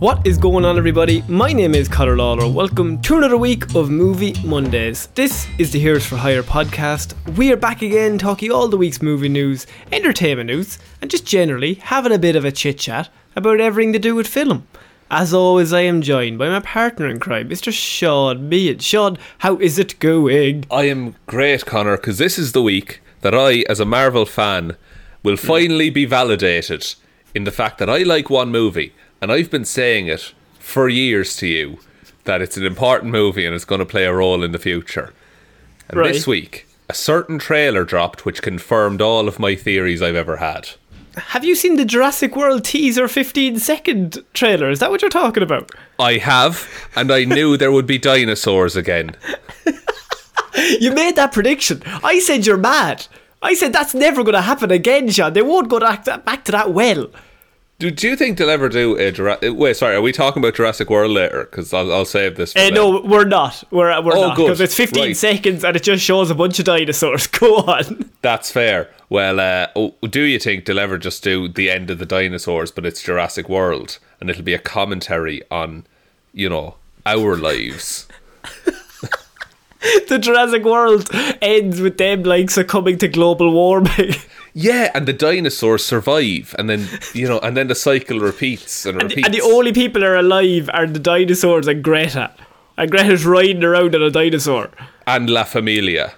What is going on, everybody? My name is Conor Lawler. Welcome to another week of Movie Mondays. This is the Heroes for Hire podcast. We are back again talking all the week's movie news, entertainment news, and just generally having a bit of a chit chat about everything to do with film. As always, I am joined by my partner in crime, Mr. Sean Meighan. Sean, how is it going? I am great, Connor, because this is the week that I, as a Marvel fan, will finally be validated in the fact that I like one movie, and I've been saying it for years to you that it's an important movie and it's going to play a role in the future. And Right. this week, a certain trailer dropped which confirmed all of my theories I've ever had. Have you seen the Jurassic World teaser 15 second trailer? Is that what you're talking about? I have, and I knew there would be dinosaurs again. You made that prediction. I said you're mad. I said that's never going to happen again, Sean. They won't go back back to that well. Do, do you think they'll ever do a Jurassic? Wait, sorry, are we talking about Jurassic World later? Because I'll, I'll save this. For Uh, no, we're not. We're, we're Oh, not. good. Because it's 15 Right. seconds and it just shows a bunch of dinosaurs. Go on. That's fair. Well, uh, oh, do you think they'll ever just do the end of the dinosaurs, but it's Jurassic World, and it'll be a commentary on, you know, our lives? the Jurassic World ends with them like succumbing to global warming. Yeah, and the dinosaurs survive, and then you know, and then the cycle repeats and repeats. and the only people that are alive are the dinosaurs and Greta. And Greta's riding around on a dinosaur. and La Familia.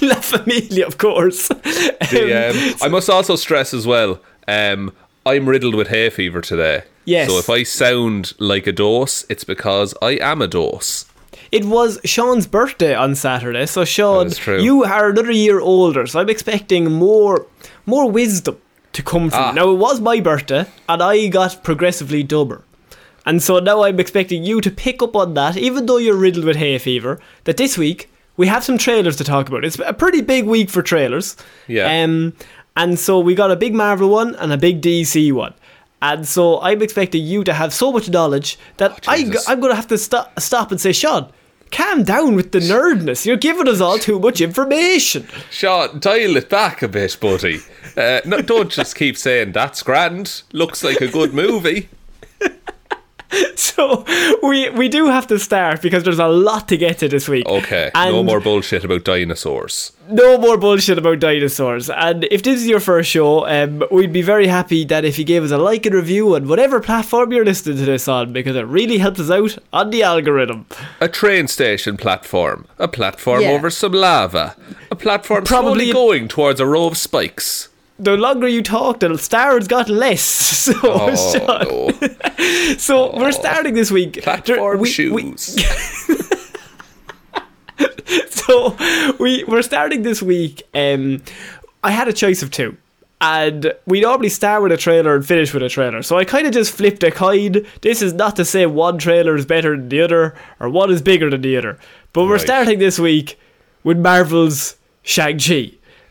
La Familia, of course. The, um, I must also stress as well. Um, I'm riddled with hay fever today. Yes. So if I sound like a dose, it's because I am a dose. It was Sean's birthday on Saturday, so Sean, That is true. you are another year older, so I'm expecting more more wisdom to come from. Ah. you. Now it was my birthday, and I got progressively dumber. And so now I'm expecting you to pick up on that, even though you're riddled with hay fever, that this week we have some trailers to talk about. It's a pretty big week for trailers. Yeah. Um, and so we got a big Marvel one and a big DC one. And so I'm expecting you to have so much knowledge that I, Oh, Jesus. I'm going to have to stop, stop and say, Sean, calm down with the nerdness. You're giving us all too much information. Sean, dial it back a bit, buddy. Uh, no, don't just keep saying that's grand. Looks like a good movie. So we we do have to start because there's a lot to get to this week. Okay, And no more bullshit about dinosaurs. no more bullshit about dinosaurs. And if this is your first show, um, we'd be very happy that if you gave us a like and review on whatever platform you're listening to this on, because it really helps us out on the algorithm. A train station platform. A platform Yeah. over some lava. A platform Probably- slowly going towards a row of spikes. The longer you talk, the stars got less. So, Oh, no. so we're starting this week. Platform we- we- shoes. so we we're starting this week. Um, I had a choice of two, and we normally start with a trailer and finish with a trailer. So I kind of just flipped a coin. This is not to say one trailer is better than the other or one is bigger than the other, but we're Right. starting this week with Marvel's Shang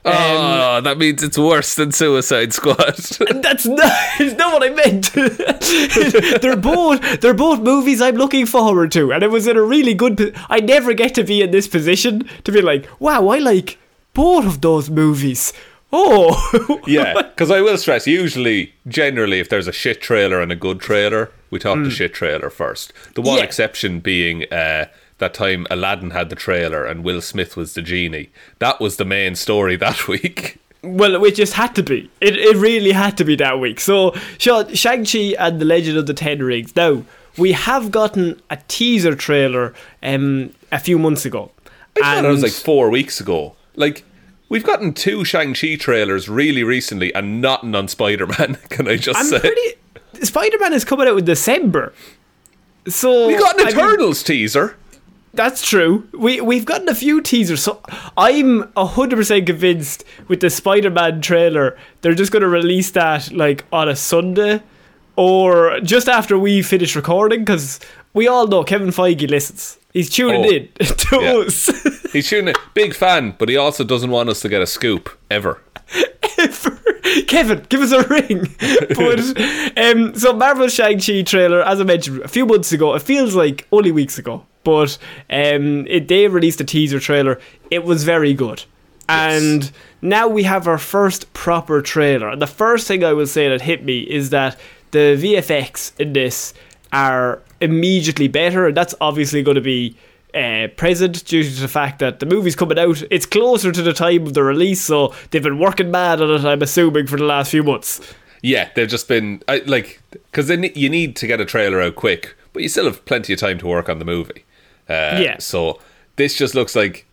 Chi. oh, that means it's worse than Suicide Squad. That's not, not what I meant. they're both they're both movies I'm looking forward to, and it was in a really good. po- I never get to be in this position to be like, wow, I like both of those movies. Oh, yeah, because I will stress. Usually, generally, if there's a shit trailer and a good trailer, we talk the hmm. shit trailer first. The one. Yeah. exception being uh, that time Aladdin had the trailer and Will Smith was the genie. That was the main story that week. well, it just had to be. It it really had to be that week. So, Shang Chi and the Legend of the Ten Rings. Now we have gotten a teaser trailer um a few months ago. I thought it was like four weeks ago. Like. We've gotten two Shang-Chi trailers really recently and nothing on Spider-Man, can I just I'm say? pretty. Spider Man is coming out in December. So we got an I mean- teaser. That's true. We we've gotten a few teasers, so I'm hundred percent convinced with the Spider-Man trailer, they're just going to release that like on a Sunday or just after we finish recording, because we all know Kevin Feige listens. He's tuning Oh, in to yeah. us. He's tuning in. Big fan, but he also doesn't want us to get a scoop, ever. ever. Kevin, give us a ring. but um, so Marvel Shang Chi trailer, as I mentioned a few months ago, it feels like only weeks ago, but um, it, they released a teaser trailer. It was very good, and now we have our first proper trailer. The first thing I will say that hit me is that the VFX in this are immediately better, and that's obviously going to be uh, present due to the fact that the movie's coming out. It's closer to the time of the release, so they've been working mad on it. I'm assuming for the last few months. Yeah, they've just been I, like because you need to get a trailer out quick, but you still have plenty of time to work on the movie. Uh, Yeah. So this just looks like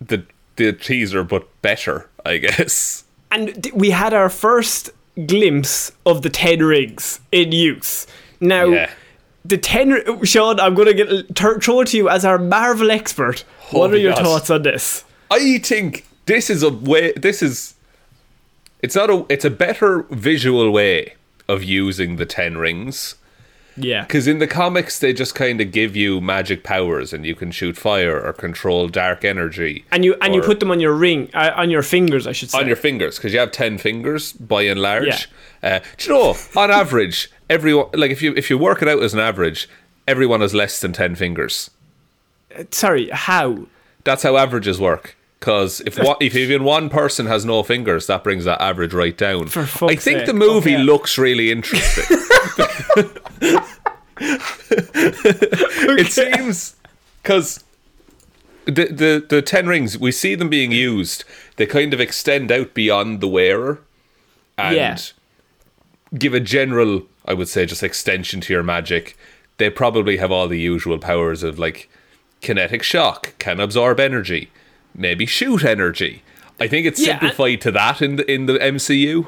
the the teaser, but better, I guess. And we had our first glimpse of the Ten Rings in use. Now, Yeah. the Ten. Sean, I'm going to get tur- throw it to you as our Marvel expert. Oh what are your God. thoughts on this? I think this is a way. This is. It's not a. It's a better visual way of using the ten rings. Yeah. Because in the comics, they just kind of give you magic powers, and you can shoot fire or control dark energy. And you and you put them on your ring, uh, on your fingers, I should say. on your fingers because you have ten fingers by and large. Uh, do you know, on average, everyone like if you if you work it out as an average, everyone has less than ten fingers. Sorry, how? That's how averages work. Because if one, if even one person has no fingers, that brings that average right down. For fuck's I think sake, the movie okay. looks really interesting. It seems because the, the the ten rings we see them being used. They kind of extend out beyond the wearer, and Yeah. give a general, I would say, just extension to your magic. They probably have all the usual powers of like kinetic shock, can absorb energy, maybe shoot energy. I think it's Yeah, simplified to that in the in the MCU.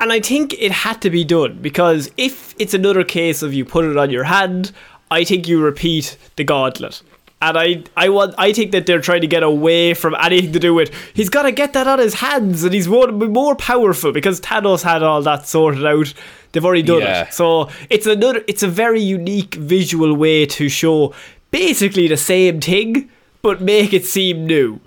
And I think it had to be done because if it's another case of you put it on your hand, I think you repeat the gauntlet. And I, I want, I think that they're trying to get away from anything to do with. He's got to get that on his hands, and he's more, more powerful because Thanos had all that sorted out. They've already done Yeah. it, so it's another. It's a very unique visual way to show basically the same thing, but make it seem new.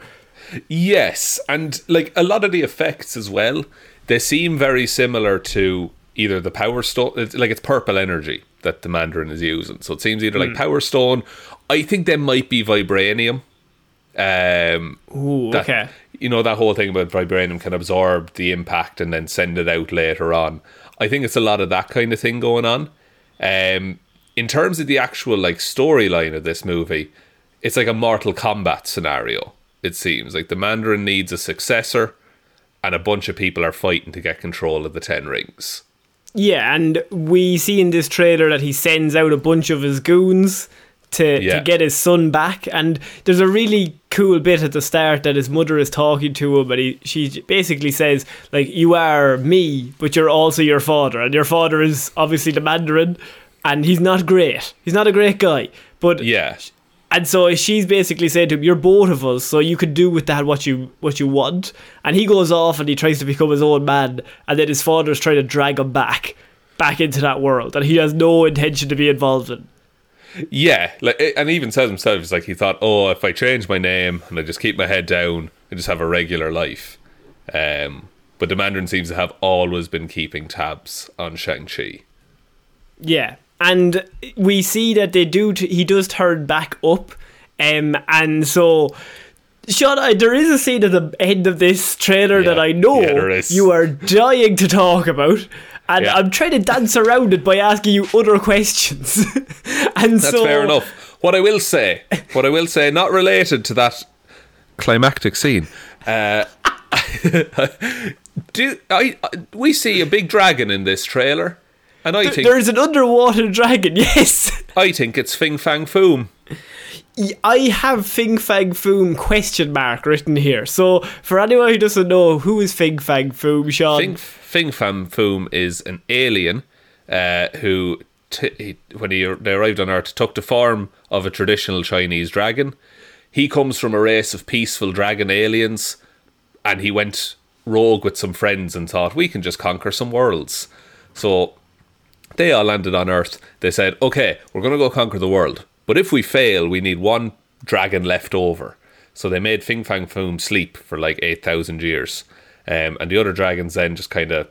Yes, and like a lot of the effects as well, they seem very similar to either the Power Stone, like it's purple energy that the Mandarin is using. So it seems either like Power Stone. I think there might be vibranium. Um, Ooh, that- okay. You know that whole thing about vibranium can absorb the impact and then send it out later on. I think it's a lot of that kind of thing going on. Um, in terms of the actual like storyline of this movie, it's like a Mortal Kombat scenario. It seems like the Mandarin needs a successor, and a bunch of people are fighting to get control of the Ten Rings. Yeah, and we see in this trailer that he sends out a bunch of his goons to, Yeah. to get his son back. And there's a really cool bit at the start that his mother is talking to him, and he, she basically says, like, you are me, but you're also your father. And your father is obviously the Mandarin, and he's not great. He's not a great guy. But Yeah, and so she's basically saying to him, "You're both of us, so you can do with that what you what you want." And he goes off and he tries to become his own man, and then his father's trying to drag him back, back into that world that he has no intention to be involved in. yeah, like, and he even says himself, he's like he thought, oh, if I change my name and I just keep my head down and just have a regular life. Um, but the Mandarin seems to have always been keeping tabs on Shang Chi. Yeah, and we see that they do. T- he does turn back up, um, and so. Sean, I, there is a scene at the end of this trailer that I know Yeah, you are dying to talk about, and Yeah. I'm trying to dance around it by asking you other questions. and That's so, fair enough. What I will say, what I will say, not related to that climactic scene. Uh, do I? We see a big dragon in this trailer, and I think There's an underwater dragon, yes. I think it's Fing Fang Foom. I have Fing Fang Foom question mark written here. So for anyone who doesn't know, who is Fing Fang Foom, Sean? Fing, Fing Fang Foom is an alien uh, who, t- he, when he they arrived on Earth, took the form of a traditional Chinese dragon. He comes from a race of peaceful dragon aliens, and he went rogue with some friends and thought we can just conquer some worlds. So they all landed on Earth. They said, "Okay, we're going to go conquer the world, but if we fail, we need one dragon left over." So they made Fing Fang Foom sleep for like eight thousand years, um, and the other dragons then just kind of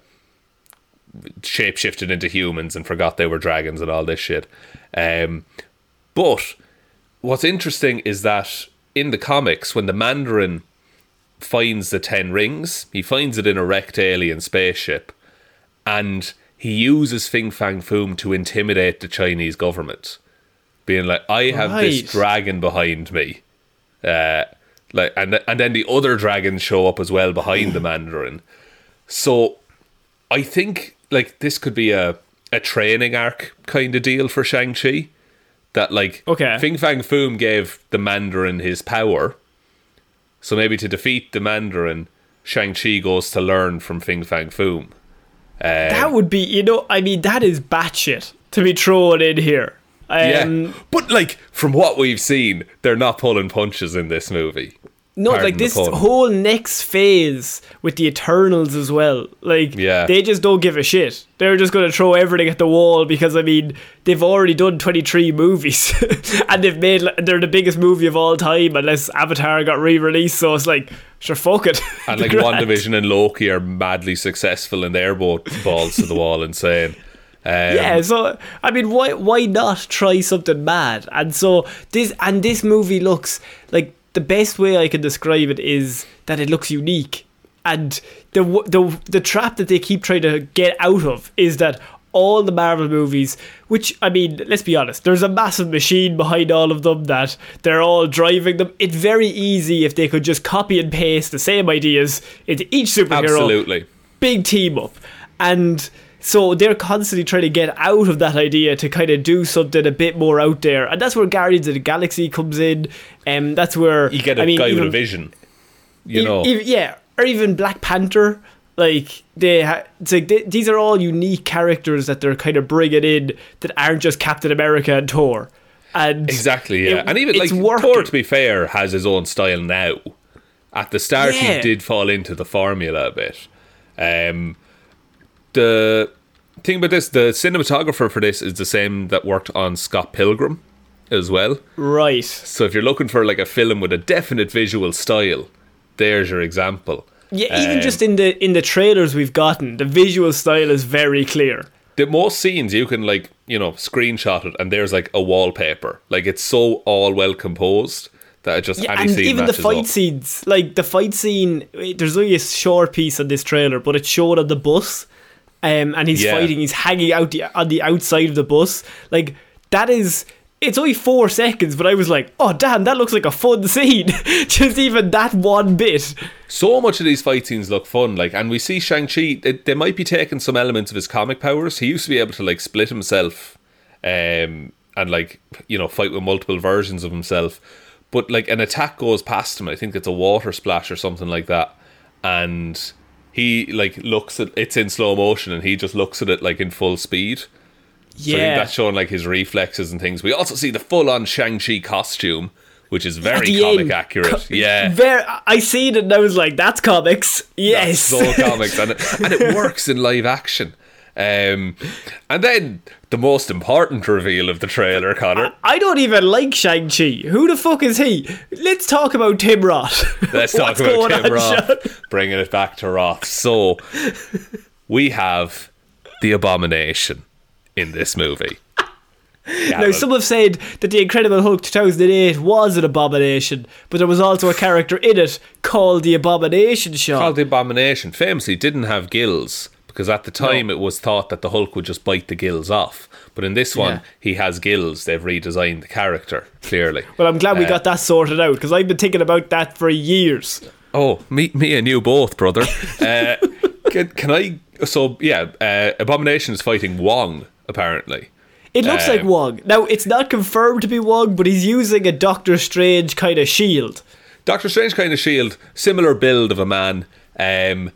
shapeshifted into humans and forgot they were dragons and all this shit. Um, but what's interesting is that in the comics, when the Mandarin finds the Ten Rings, he finds it in a wrecked alien spaceship, and he uses Fing Fang Foom to intimidate the Chinese government, being like, "I have Right. this dragon behind me," uh, like, and and then the other dragons show up as well behind the Mandarin. So, I think like this could be a a training arc kind of deal for Shang Chi. That like Okay. Fing Fang Foom gave the Mandarin his power, so maybe to defeat the Mandarin, Shang Chi goes to learn from Fing Fang Foom. Uh, That would be, you know, I mean, that is batshit to be thrown in here. yeah, Um, but like from what we've seen, they're not pulling punches in this movie. No, Pardon like this whole next phase with the Eternals as well. Like, Yeah. they just don't give a shit. They're just going to throw everything at the wall because, I mean, they've already done 23 movies and they've made, like, they're the biggest movie of all time unless Avatar got re released. So it's like, sure, fuck it. And like WandaVision and Loki are madly successful, and they're both balls to the wall and saying, um, Yeah, so I mean, why why not try something mad? And so this and this movie looks like the best way I can describe it is that it looks unique, and the the the trap that they keep trying to get out of is that all the Marvel movies, which I mean, let's be honest, there's a massive machine behind all of them that they're all driving them. It's very easy if they could just copy and paste the same ideas into each superhero absolutely. big team up. And so they're constantly trying to get out of that idea to kind of do something a bit more out there. And that's where Guardians of the Galaxy comes in. And that's where You get a I mean, guy with a vision, you e- know. e- yeah, or even Black Panther. Like they, ha- it's like they, these are all unique characters that they're kind of bringing in that aren't just Captain America and Thor. And Exactly, yeah. it- and even like working. Thor, to be fair, has his own style now. At the start, Yeah. he did fall into the formula a bit. Um, the thing about this, the cinematographer for this is the same that worked on Scott Pilgrim as well. right. So if you're looking for like a film with a definite visual style, there's your example. Yeah, even Um, just in the in the trailers we've gotten, the visual style is very clear. the most scenes you can like you know screenshot it and there's like a wallpaper like it's so all well composed that it just Yeah, any and scene even the fight up. scenes, like the fight scene, there's only a short piece of this trailer, but it's showed on the bus, um, and he's Yeah. fighting. He's hanging out the, on the outside of the bus. Like that is, it's only four seconds, but I was like, oh damn, that looks like a fun scene. Just even that one bit. so much of these fight scenes look fun like and we see Shang-Chi they, they might be taking some elements of his comic powers he used to be able to like split himself um and like you know fight with multiple versions of himself but like an attack goes past him I think it's a water splash or something like that and he like looks at it's in slow motion and he just looks at it like in full speed So I think Yeah, that's showing like his reflexes and things. We also see the full on Shang-Chi costume, which is very comic end. accurate. Yeah. Ver- I seen it and I was like, that's comics. Yes. so comics and it, and it works in live action. Um, and then the most important reveal of the trailer, Connor. I don't even like Shang-Chi. Who the fuck is he? Let's talk about Tim Roth. Let's talk about Tim on, Roth, Sean? bringing it back to Roth. So we have the abomination in this movie. Now, some have said that the Incredible Hulk 2008 was an abomination, but there was also a character in it called the Abomination. Sean. called the Abomination famously didn't have gills because at the time it was thought that the Hulk would just bite the gills off. But in this one, Yeah. he has gills. They've redesigned the character clearly. well, I'm glad we Uh, got that sorted out because I've been thinking about that for years. Oh, me, me and you both, brother. Uh, can, can I? So yeah, uh, Abomination is fighting Wong apparently. It looks Um, like Wong. Now, it's not confirmed to be Wong, but he's using a Doctor Strange kind of shield. Doctor Strange kind of shield, similar build of a man. Um,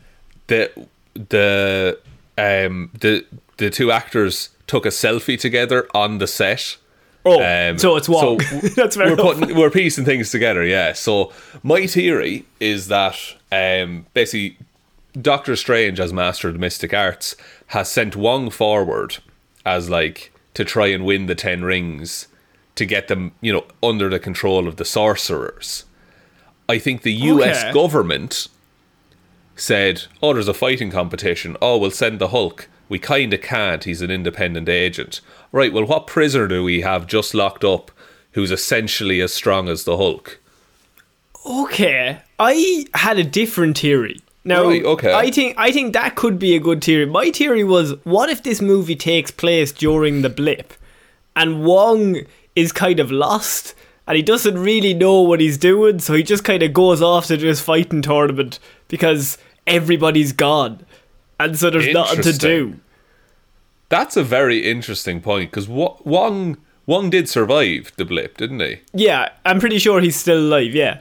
the the um the the two actors took a selfie together on the set. Oh, Um, so it's Wong. so That's very we're putting we're piecing things together, yeah. So my theory is that um, basically Doctor Strange, as master of the mystic arts, has sent Wong forward as like to try and win the Ten Rings to get them, you know, under the control of the sorcerers. I think the U.S. Okay. government said, "Oh, there's a fighting competition. Oh, we'll send the Hulk." We kind of can't. He's an independent agent. Right. Well, what prisoner do we have just locked up who's essentially as strong as the Hulk? Okay, I had a different theory. Now, Right, okay. I think I think that could be a good theory. My theory was, what if this movie takes place during the blip, and Wong is kind of lost, and he doesn't really know what he's doing, so he just kind of goes off to this fighting tournament because everybody's gone, and so there's nothing to do. That's a very interesting point because Wong Wong did survive the blip, didn't he? Yeah, I'm pretty sure he's still alive. Yeah.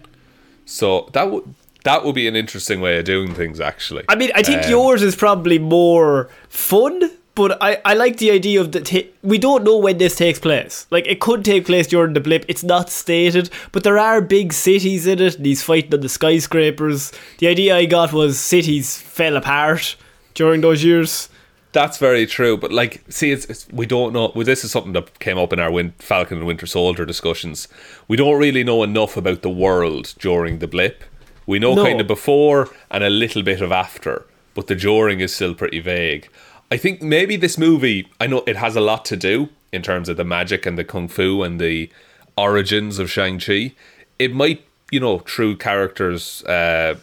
So that would that would be an interesting way of doing things, actually. I mean, I think Um, yours is probably more fun, but I, I like the idea of that Ta- we don't know when this takes place. Like, it could take place during the blip. It's not stated, but there are big cities in it, and he's fighting on the skyscrapers. The idea I got was cities fell apart during those years. That's very true, but like, see, it's, it's we don't know. Well, this is something that came up in our Win- Falcon and Winter Soldier discussions. We don't really know enough about the world during the blip. We know No. kind of before and a little bit of after, but the during is still pretty vague. I think maybe this movie. I know it has a lot to do in terms of the magic and the kung fu and the origins of Shang Chi. It might, you know, true characters. Uh,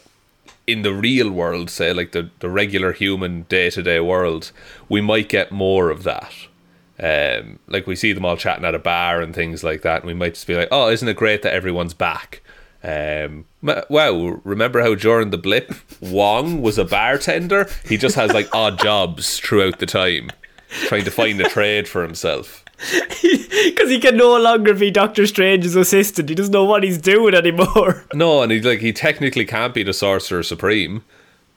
in the real world, say like the, the regular human day to day world, we might get more of that. Um, like we see them all chatting at a bar and things like that, and we might just be like, "Oh, isn't it great that everyone's back?" Um, wow, remember how during the blip, Wong was a bartender? He just has like odd jobs throughout the time, trying to find a trade for himself. Because he can no longer be Doctor Strange's assistant. He doesn't know what he's doing anymore. No, and he like he technically can't be the Sorcerer Supreme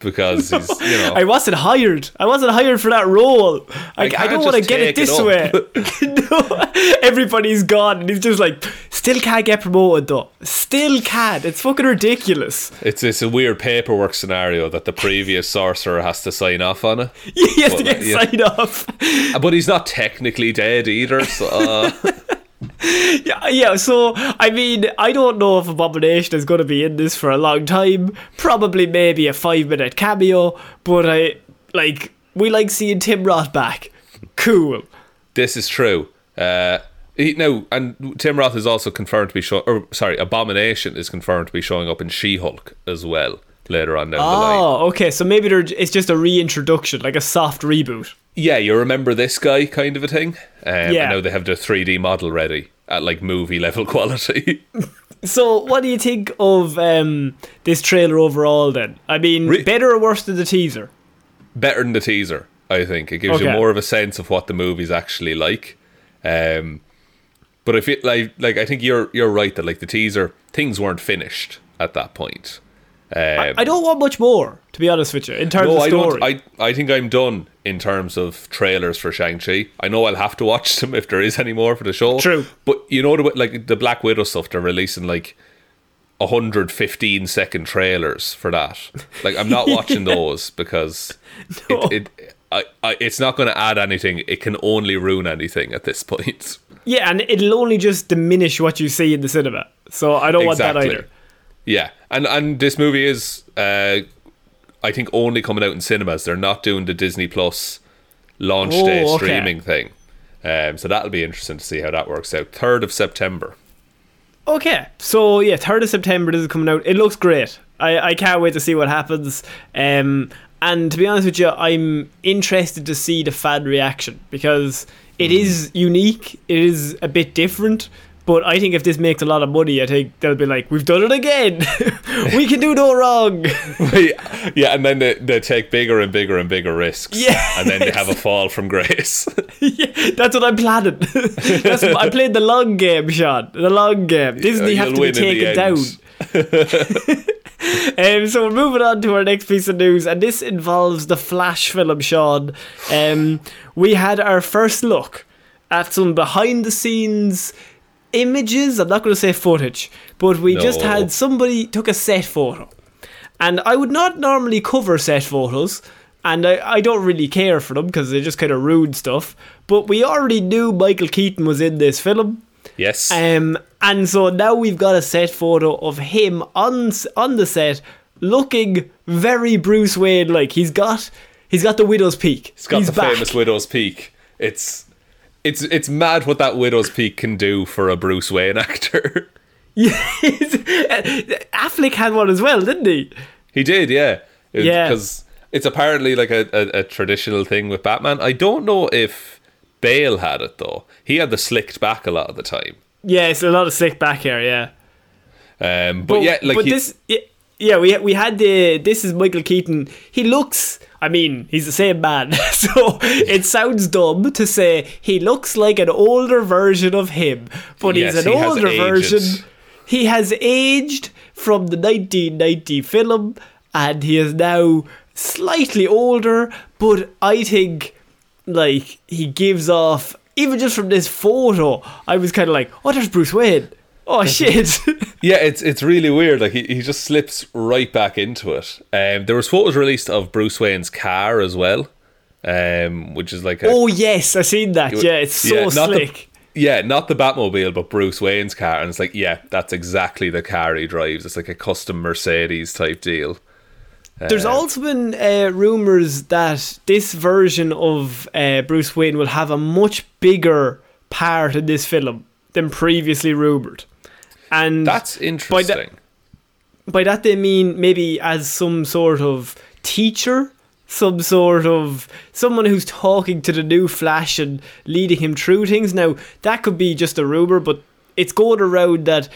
because he's you know I wasn't hired. I wasn't hired for that role. I, I, can't don't want to get it take it this way. no, everybody's gone, and he's just like, still can't get promoted though. Still can't. It's fucking ridiculous. It's it's a weird paperwork scenario that the previous sorcerer has to sign off on it. He has to Well, get signed off. But he's not technically dead either. So uh, Yeah, yeah. So I mean, I don't know if Abomination is going to be in this for a long time. Probably, maybe a five-minute cameo. But I like we like seeing Tim Roth back. Cool. this is true. Uh, he, no, and Tim Roth is also confirmed to be show- or sorry, Abomination is confirmed to be showing up in She-Hulk as well later on down the line. Oh, okay. So maybe it's just a reintroduction, like a soft reboot. Yeah, you remember this guy kind of a thing. Um, Yeah. I know they have the 3D model ready at like movie level quality. So, what do you think of um, this trailer overall? Then, I mean, Re- better or worse than the teaser? better than the teaser. I think it gives you more of a sense of what the movie's actually like. Um, but I feel like like I think you're you're right that like the teaser things weren't finished at that point. Um, I don't want much more, to be honest with you, in terms no, of I story. don't. I I think I'm done in terms of trailers for Shang Chi. I know I'll have to watch them if there is any more for the show. True. but you know the like the Black Widow stuff. They're releasing like 115 second trailers for that. Like I'm not watching those because No. it, it I, I it's not going to add anything. It can only ruin anything at this point. yeah, and it'll only just diminish what you see in the cinema. So I don't want that either. Yeah, and and this movie is, uh, I think, only coming out in cinemas. They're not doing the Disney Plus launch Oh, day okay. streaming thing. Um, so that'll be interesting to see how that works out. Third of September. Okay, so yeah, third of September. This is coming out. It looks great. I, I can't wait to see what happens. Um, and to be honest with you, I'm interested to see the fan reaction because it is unique. It is a bit different. But I think if this makes a lot of money, I think they'll be like, "We've done it again. we can do no wrong." yeah, and then they, they take bigger and bigger and bigger risks. Yes. and then they have a fall from grace. yeah, that's what I'm planning. that's, I played the long game, Sean. The long game. Disney You'll have to be taken down. Um, so we're moving on to our next piece of news, and this involves the Flash film, Sean. Um, we had our first look at some behind the scenes images. I'm not going to say footage, but we just had somebody took a set photo. And I would not normally cover set photos, and I, I don't really care for them because they're just kind of rude stuff. But we already knew Michael Keaton was in this film. yes. Um, and so now we've got a set photo of him on on the set, looking very Bruce Wayne like. He's got he's got the widow's peak. It's got he's the back. famous widow's peak. It's it's it's mad what that widow's peak can do for a Bruce Wayne actor. Yeah, Affleck had one as well, didn't he? he did, yeah. Yeah. because it's apparently like a, a, a traditional thing with Batman. I don't know if Bale had it though. He had the slicked back a lot of the time. Yeah, it's a lot of slick back here. Yeah, Um, but, yeah, like but he- this, yeah, yeah, we we had the this is Michael Keaton. He looks. I mean, he's the same man, so it sounds dumb to say he looks like an older version of him, but Yes, he's an he older version. He has aged from the 1990 film, and he is now slightly older. But I think, like, he gives off even just from this photo. I was kind of like, oh, there's Bruce Wayne. Oh shit. Yeah, it's it's really weird. Like he, he just slips right back into it. Um, there was photos released of Bruce Wayne's car as well, um, which is like a, Oh yes, I seen that. Yeah, it's so yeah, not slick. The, yeah, not the Batmobile, but Bruce Wayne's car, and it's like, yeah, that's exactly the car he drives. It's like a custom Mercedes type deal. There's also been uh, rumors that this version of uh, Bruce Wayne will have a much bigger part in this film than previously rumored. And That's by interesting. that, by that they mean maybe as some sort of teacher, some sort of someone who's talking to the new Flash and leading him through things. Now that could be just a rumor, but it's going around that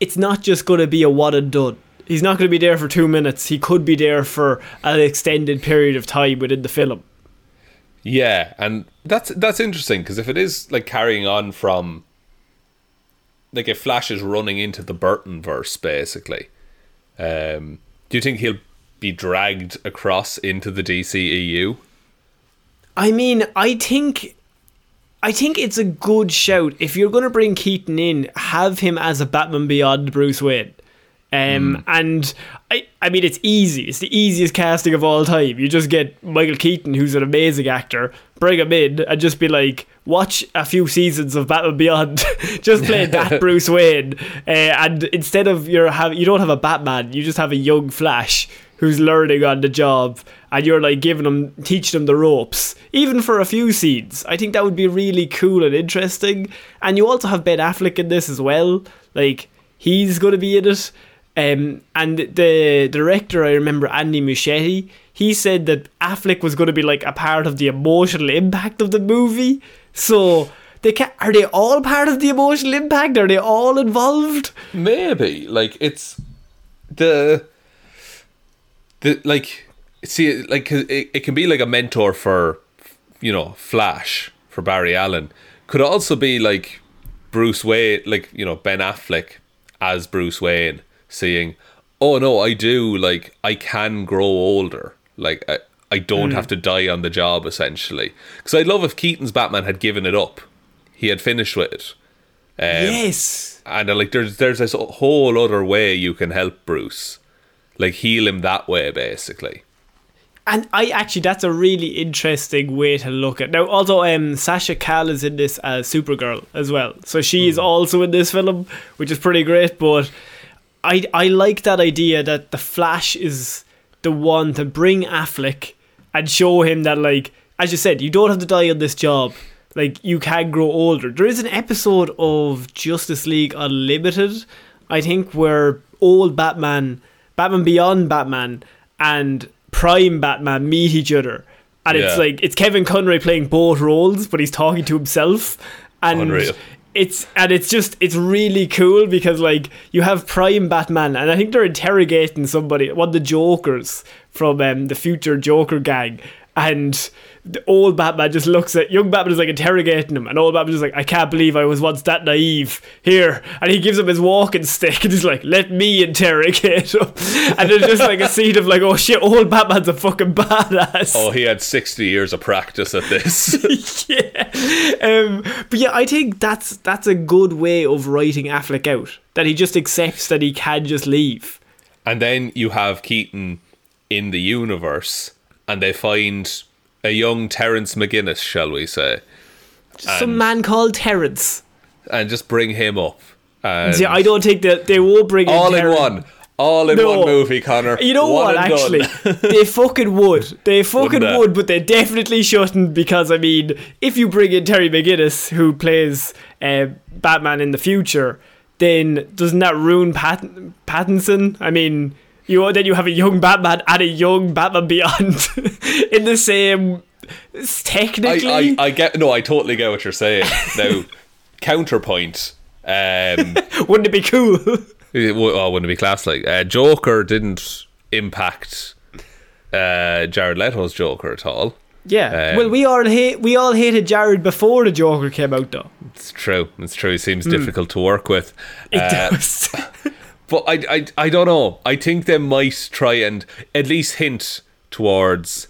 it's not just going to be a one and done. He's not going to be there for two minutes. He could be there for an extended period of time within the film. Yeah, and that's that's interesting because if it is like carrying on from like if Flash is running into the Burton verse basically, um, do you think he'll be dragged across into the DCEU? I mean, I think I think it's a good shout. If you're going to bring Keaton in, have him as a Batman Beyond Bruce Wayne. Um, and I, I mean, it's easy. It's the easiest casting of all time. You just get Michael Keaton, who's an amazing actor, bring him in, and just be like, watch a few seasons of Batman Beyond, just play that Bruce Wayne. Uh, and instead of your have, you don't have a Batman, you just have a young Flash who's learning on the job, and you're like giving them, teaching them the ropes, even for a few scenes. I think that would be really cool and interesting. And you also have Ben Affleck in this as well. Like he's going to be in it. Um, and the director, I remember Andy Muschietti, he said that Affleck was going to be like a part of the emotional impact of the movie. So they can are they all part of the emotional impact? Are they all involved? Maybe like it's the the like see like it, it can be like a mentor for you know Flash for Barry Allen could also be like Bruce Wayne like you know Ben Affleck as Bruce Wayne saying oh no I do like I can grow older like I, I don't have to die on the job essentially because I'd love if Keaton's Batman had given it up he had finished with it um, yes. and uh, like there's there's this whole other way you can help Bruce, like heal him that way, basically. And I actually, that's a really interesting way to look at. Now, although um, Sasha Calle is in this as Supergirl as well, so she is also in this film, which is pretty great. But I, I like that idea that the Flash is the one to bring Affleck and show him that, like, as you said, you don't have to die on this job. Like, you can grow older. There is an episode of Justice League Unlimited, I think, where old Batman, Batman Beyond Batman, and Prime Batman meet each other. And it's like, it's Kevin Conroy playing both roles, but he's talking to himself. And Unreal. It's and it's just it's really cool because like you have Prime Batman and I think they're interrogating somebody, one of the Jokers from um, the future Joker gang, and the old Batman just looks at young Batman is like interrogating him, and old Batman is like, I can't believe I was once that naive. Here, and he gives him his walking stick, and he's like, Let me interrogate him. And there's just like a scene of like, Oh shit, old Batman's a fucking badass. Oh, he had sixty years of practice at this. yeah. Um, but yeah, I think that's that's a good way of writing Affleck out. That he just accepts that he can just leave. and then you have Keaton in the universe, and they find a young Terrence McGinnis, shall we say, Some And- man called Terrence. and just bring him up. And See, I don't think that they will bring all in Terrence. one, all in No. one movie, Connor. You know One what? Actually, they fucking would. They fucking they? would, but they definitely shouldn't because I mean, if you bring in Terry McGinnis, who plays uh, Batman in the future, then doesn't that ruin Pat- Pattinson? I mean, You then you have a young Batman and a young Batman Beyond in the same. Technically, I, I, I get no, I totally get what you're saying. Now, counterpoint. Um, wouldn't it be cool? it, w- oh, wouldn't it be class? Like uh, Joker didn't impact uh, Jared Leto's Joker at all. yeah. Um, well, we all hate we all hated Jared before the Joker came out, though. It's true. It's true. He seems difficult to work with. It Uh, does. But I, I, I don't know. I think they might try and at least hint towards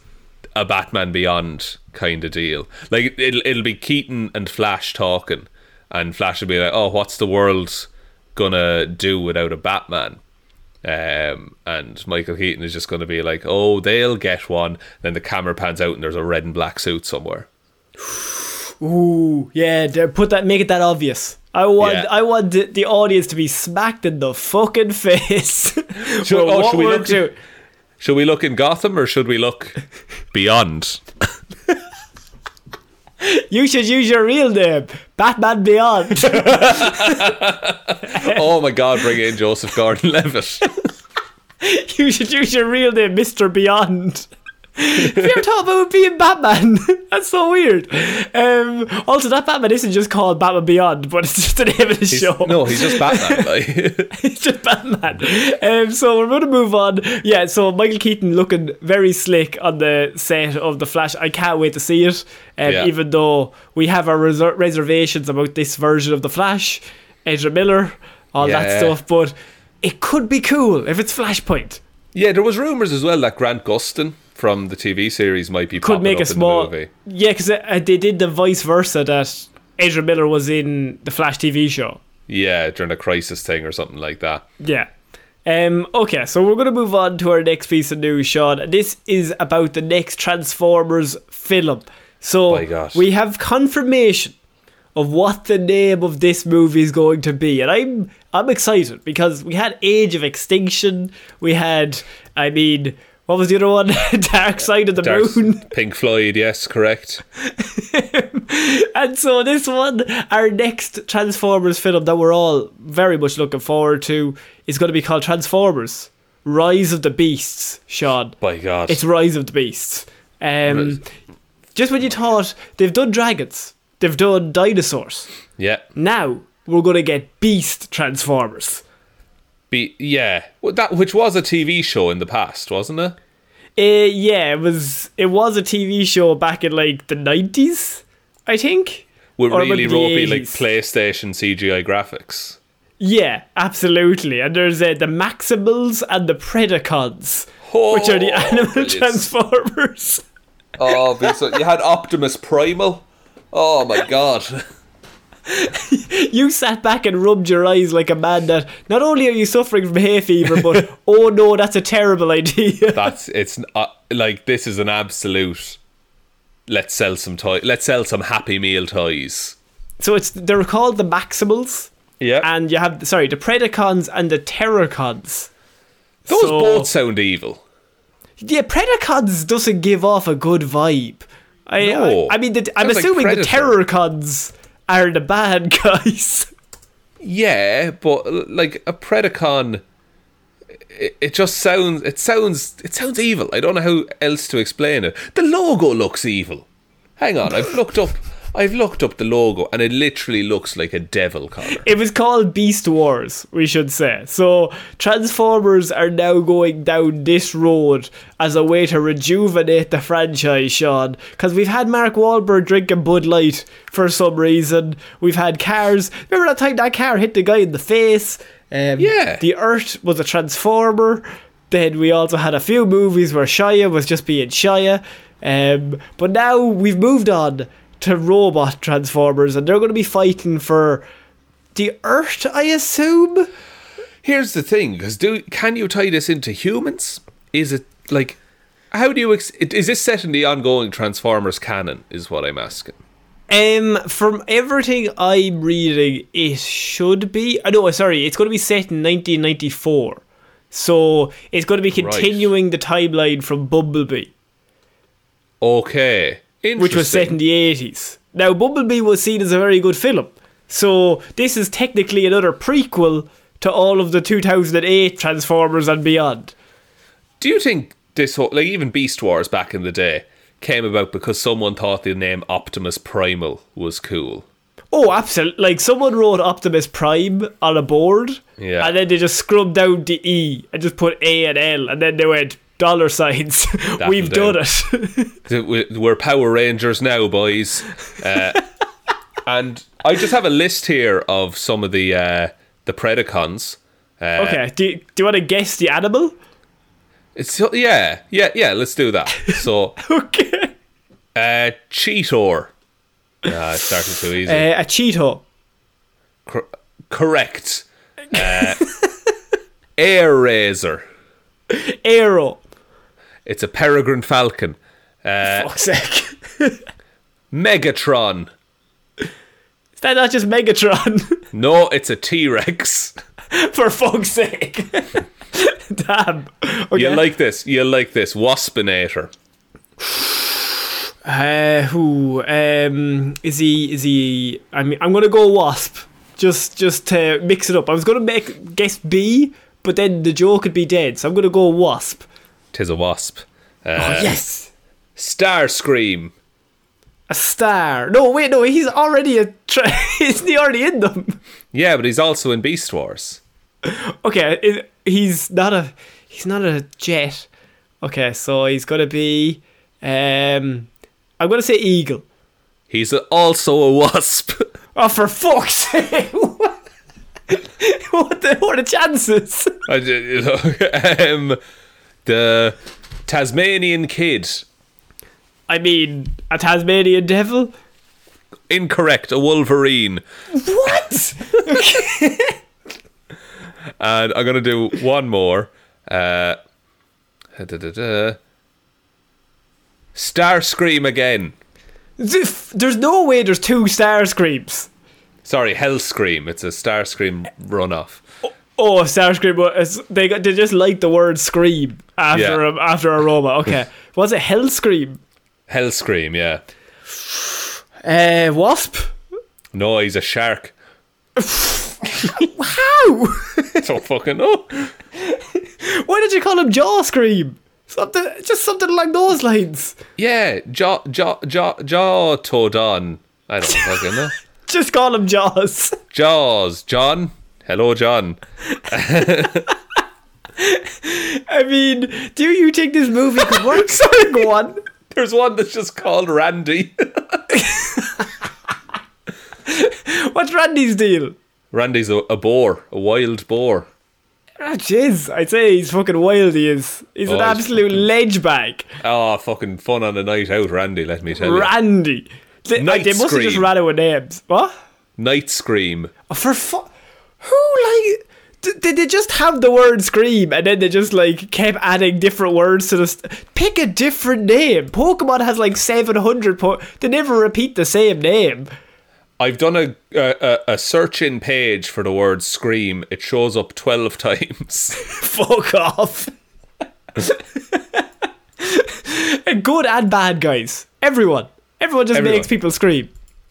a Batman Beyond kind of deal. Like it'll it'll be Keaton and Flash talking, and Flash will be like, "Oh, what's the world gonna do without a Batman?" Um, and Michael Keaton is just to be like, "Oh, they'll get one." Then the camera pans out, and there's a red and black suit somewhere. Ooh, yeah. Put that, make it that obvious. I want, Yeah. I want the, the audience to be smacked in the fucking face. Should- oh, what should we look- doing. Should we look in Gotham or should we look beyond? You should use your real name, Batman Beyond. oh my God! Bring in Joseph Gordon-Levitt. you should use your real name, Mister Beyond. Have you ever thought about being Batman? That's so weird. Um, also, that Batman isn't just called Batman Beyond, but it's just the name of the He's- show. No, he's just Batman. He's just Batman. Um, so we're going to move on. Yeah, so Michael Keaton looking very slick on the set of The Flash. I can't wait to see it. Um, Yeah. Even though we have our reser- reservations about this version of The Flash, Ezra Miller, all that stuff, but it could be cool if it's Flashpoint. yeah, there was rumors as well that Grant Gustin from the TV series might be Could make a small. movie. Yeah, because uh, they did the vice versa that Ezra Miller was in the Flash TV show. Yeah, during a crisis thing or something like that. Yeah. Um, okay, so we're going to move on to our next piece of news, Sean. This is about the next Transformers film. So My we have confirmation of what the name of this movie is going to be, and I'm I'm excited because we had Age of Extinction, we had, I mean, what was the other one? Dark Side of the Dark- Moon. Pink Floyd, yes, correct. And so this one, our next Transformers film that we're all very much looking forward to, is going to be called Transformers: Rise of the Beasts. Sean, By God. it's Rise of the Beasts. Um, just when you thought they've done dragons, they've done dinosaurs. yeah. Now we're going to get Beast Transformers. Be, yeah. Well, that which was a TV show in the past, wasn't it? Uh, yeah, it was. It was a TV show back in like the nineties, I think. With Or really ropey, like PlayStation CGI graphics. Yeah, absolutely. And there's uh, the Maximals and the Predacons, which are the Oh, animal brilliant. transformers. Oh, so you had Optimus Primal. Oh my God. You sat back and rubbed your eyes like a man that not only are you suffering from hay fever, but oh no, that's a terrible idea. That's it's uh, like this is an absolute. Let's sell some toy. Let's sell some Happy Meal toys. So it's they're called the Maximals, Yeah, and you have sorry the Predacons and the Terrorcons. those so- both sound evil. Yeah, Predacons doesn't give off a good vibe. I No. I, I mean, the, I'm Sounds like assuming the. Terrorcons are the bad guys. Yeah, but like a Predacon, it, it just sounds. It sounds. It sounds evil. I don't know how else to explain it. The logo looks evil. Hang on, I've looked up. I've looked up the logo, and it literally looks like a devil collar. It was called Beast Wars, we should say. So Transformers are now going down this road as a way to rejuvenate the franchise, Sean. Because we've had Mark Wahlberg drinking Bud Light for some reason. We've had cars. Remember that time that car hit the guy in the face? Um, Yeah. The Earth was a transformer. Then we also had a few movies where Shia was just being Shia. Um, but now we've moved on to robot transformers, and they're going to be fighting for the Earth, I assume. Here's the thing, because do can you tie this into humans? Is it like how do you ex- is this set in the ongoing Transformers canon? Is what I'm asking. Um, from everything I'm reading, it should be. I know, sorry, it's going to be set in 1994, so it's going to be continuing the timeline from Bumblebee, Okay, which was set in the 80s. Now, Bumblebee was seen as a very good film, so this is technically another prequel to all of the 2008 Transformers and beyond. Do you think this whole, like even Beast Wars back in the day came about because someone thought the name Optimus Primal was cool? Oh, absolutely. Like someone wrote Optimus Prime on a board, Yeah. and then they just scrubbed down the E and just put A and L, and then they went dollar signs. We've do. done it. We- We're Power Rangers now, boys. Uh, and I just have a list here of some of the uh, the Predacons. Uh, okay, do you, do you want to guess the animal? It's yeah, yeah, yeah. Let's do that. So, Okay. uh, Cheetor. Ah, it started too easy. Uh, a Cheeto. Cor- correct. Uh, Air Razor. Aero. It's a peregrine falcon. Uh, Fuck's sake. Megatron. Is that not just Megatron? No, it's a T Rex. For fuck's sake. Damn. Okay. You like this? You like this? Waspinator. Uh, who um is he? Is he? I mean, I'm gonna go Wasp. Just, just to mix it up. I was gonna make guess B, but then the joke could be dead. So I'm gonna go Wasp. Tis a wasp. Uh, oh yes, Starscream. a star. No, wait, no, he's already a. Tra- isn't he already in them? Yeah, but he's also in Beast Wars. Okay, it, he's not a. He's not a jet. Okay, so he's gonna be. Um, I'm gonna say eagle. He's a, also a wasp. Oh, for fuck's sake! what the what are the chances? I you know, um, the Tasmanian Kid. I mean, a Tasmanian devil. Incorrect. A Wolverine. What? And I'm gonna do one more. Uh, da-da-da-da. Starscream again. There's no way there's two star screams. Sorry, Hellscream. It's a Starscream runoff. Oh, star scream! They got, they just like the word scream after Yeah. a, after a robot. Okay, was it hell scream? Hellscream, yeah. Uh, wasp. No, he's a shark. How? Don't fucking know. Why did you call him jaw scream? Something, just something along those lines. Yeah, jaw, jaw, jaw, jaw, Todon. I don't fucking know. Just call him Jaws. Jaws, John. Hello, John. I mean, do you think this movie could work? Sorry, go on. There's one that's just called Randy. What's Randy's deal? Randy's a, a boar, a wild boar. Ah, jeez, I'd say he's fucking wild. He is. He's an Oh, he's absolute ledge bag. Oh, fucking fun on a night out, Randy. Let me tell you. Randy. They, Night they must have just ran out of names. What? Night Scream. Oh, for fu- Who like? Did they just have the word scream and then they just like kept adding different words to the? St- Pick a different name. Pokemon has like seven hundred. Po- they never repeat the same name. I've done a, a a search in page for the word scream. It shows up twelve times. Fuck off. Good and bad guys. Everyone. Everyone just Everyone. makes people scream.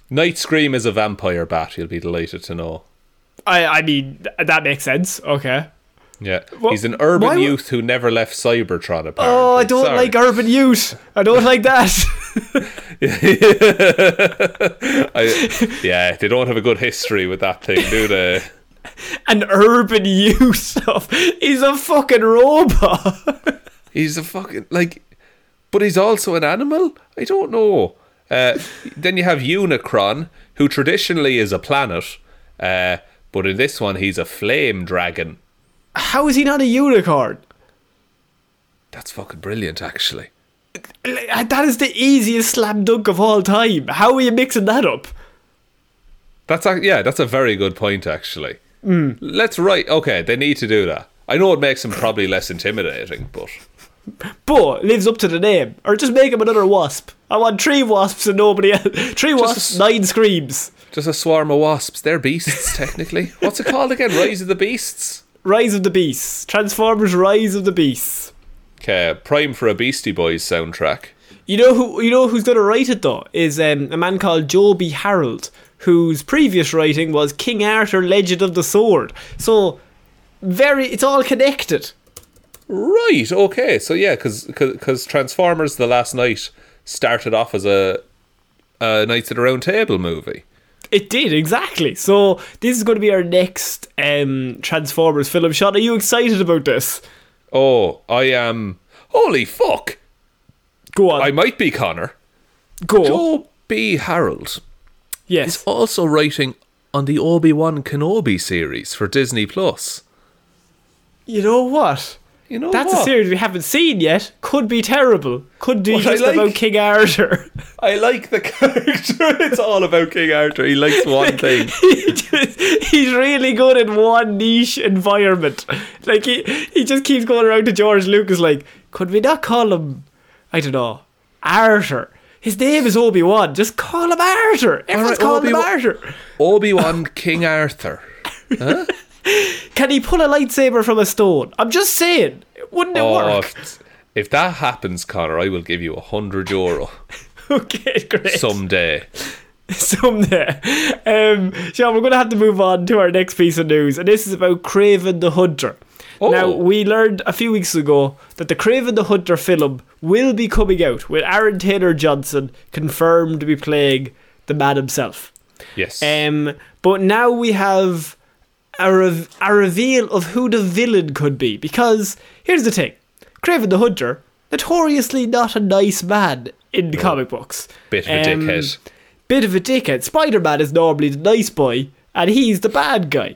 Night Scream is a vampire bat. You'll be delighted to know. I I mean that makes sense. Okay. Yeah, Wha- he's an urban why youth who never left Cybertron. Apparently. Oh, I don't Sorry. like urban youth. I don't like that. I, yeah, they don't have a good history with that thing, do they? An urban youth stuff. He's a fucking robot. He's a fucking like, but he's also an animal. I don't know. Uh, then you have Unicron, who traditionally is a planet, uh, but in this one he's a flame dragon. How is he not a unicorn? That's fucking brilliant, actually. That is the easiest slam dunk of all time. How are you mixing that up? That's a, yeah, that's a very good point, actually. Hmm. Let's write. Okay, they need to do that. I know it makes him probably less intimidating, but But lives up to the name. Or just make him another wasp. I want three wasps and nobody else. Three wasps, nine screams. just a swarm of wasps. They're beasts, technically. What's it called again? Rise of the Beasts. Rise of the Beasts. Transformers Rise of the Beasts. Okay, prime for a Beastie Boys soundtrack. You know who you know who's gonna write it though? Is um, a man called Joby Harold, whose previous writing was King Arthur Legend of the Sword. So very it's all connected. Right. Okay. So yeah, because Transformers: The Last Knight started off as a, a Knights at the Round Table movie. It did exactly. So this is going to be our next um, Transformers film. Sean, are you excited about this? Oh, I am. Holy fuck! Go on. I might be Connor. Go. Joe B. Harold yes. is also writing on the Obi Wan Kenobi series for Disney Plus. You know what? You know That's what? a series we haven't seen yet. Could be terrible. Could be just like- about King Arthur. I like the character. it's all about King Arthur. He likes one thing. he just, he's really good in one niche environment. Like he, he just keeps going around to George Lucas like, could we not call him, I don't know, Arthur? His name is Obi Wan. Just call him Arthur. Everyone's Alright, calling him Obi-Wan- Arthur. Obi Wan King Arthur. Can he pull a lightsaber from a stone? I'm just saying. Wouldn't it Oh, work? if, if that happens, Connor, I will give you a hundred euro Okay, great. someday. someday. Um, Sean, we're going to have to move on to our next piece of news, and this is about Kraven the Hunter. Oh. Now, we learned a few weeks ago that the Kraven the Hunter film will be coming out with Aaron Taylor Johnson confirmed to be playing the man himself. Yes. Um, but now we have a, rev- a reveal of who the villain could be. Because here's the thing Kraven the Hunter, notoriously not a nice man in the comic books. Bit of a Um, dickhead. Bit of a dickhead. Spider Man is normally the nice boy, and he's the bad guy.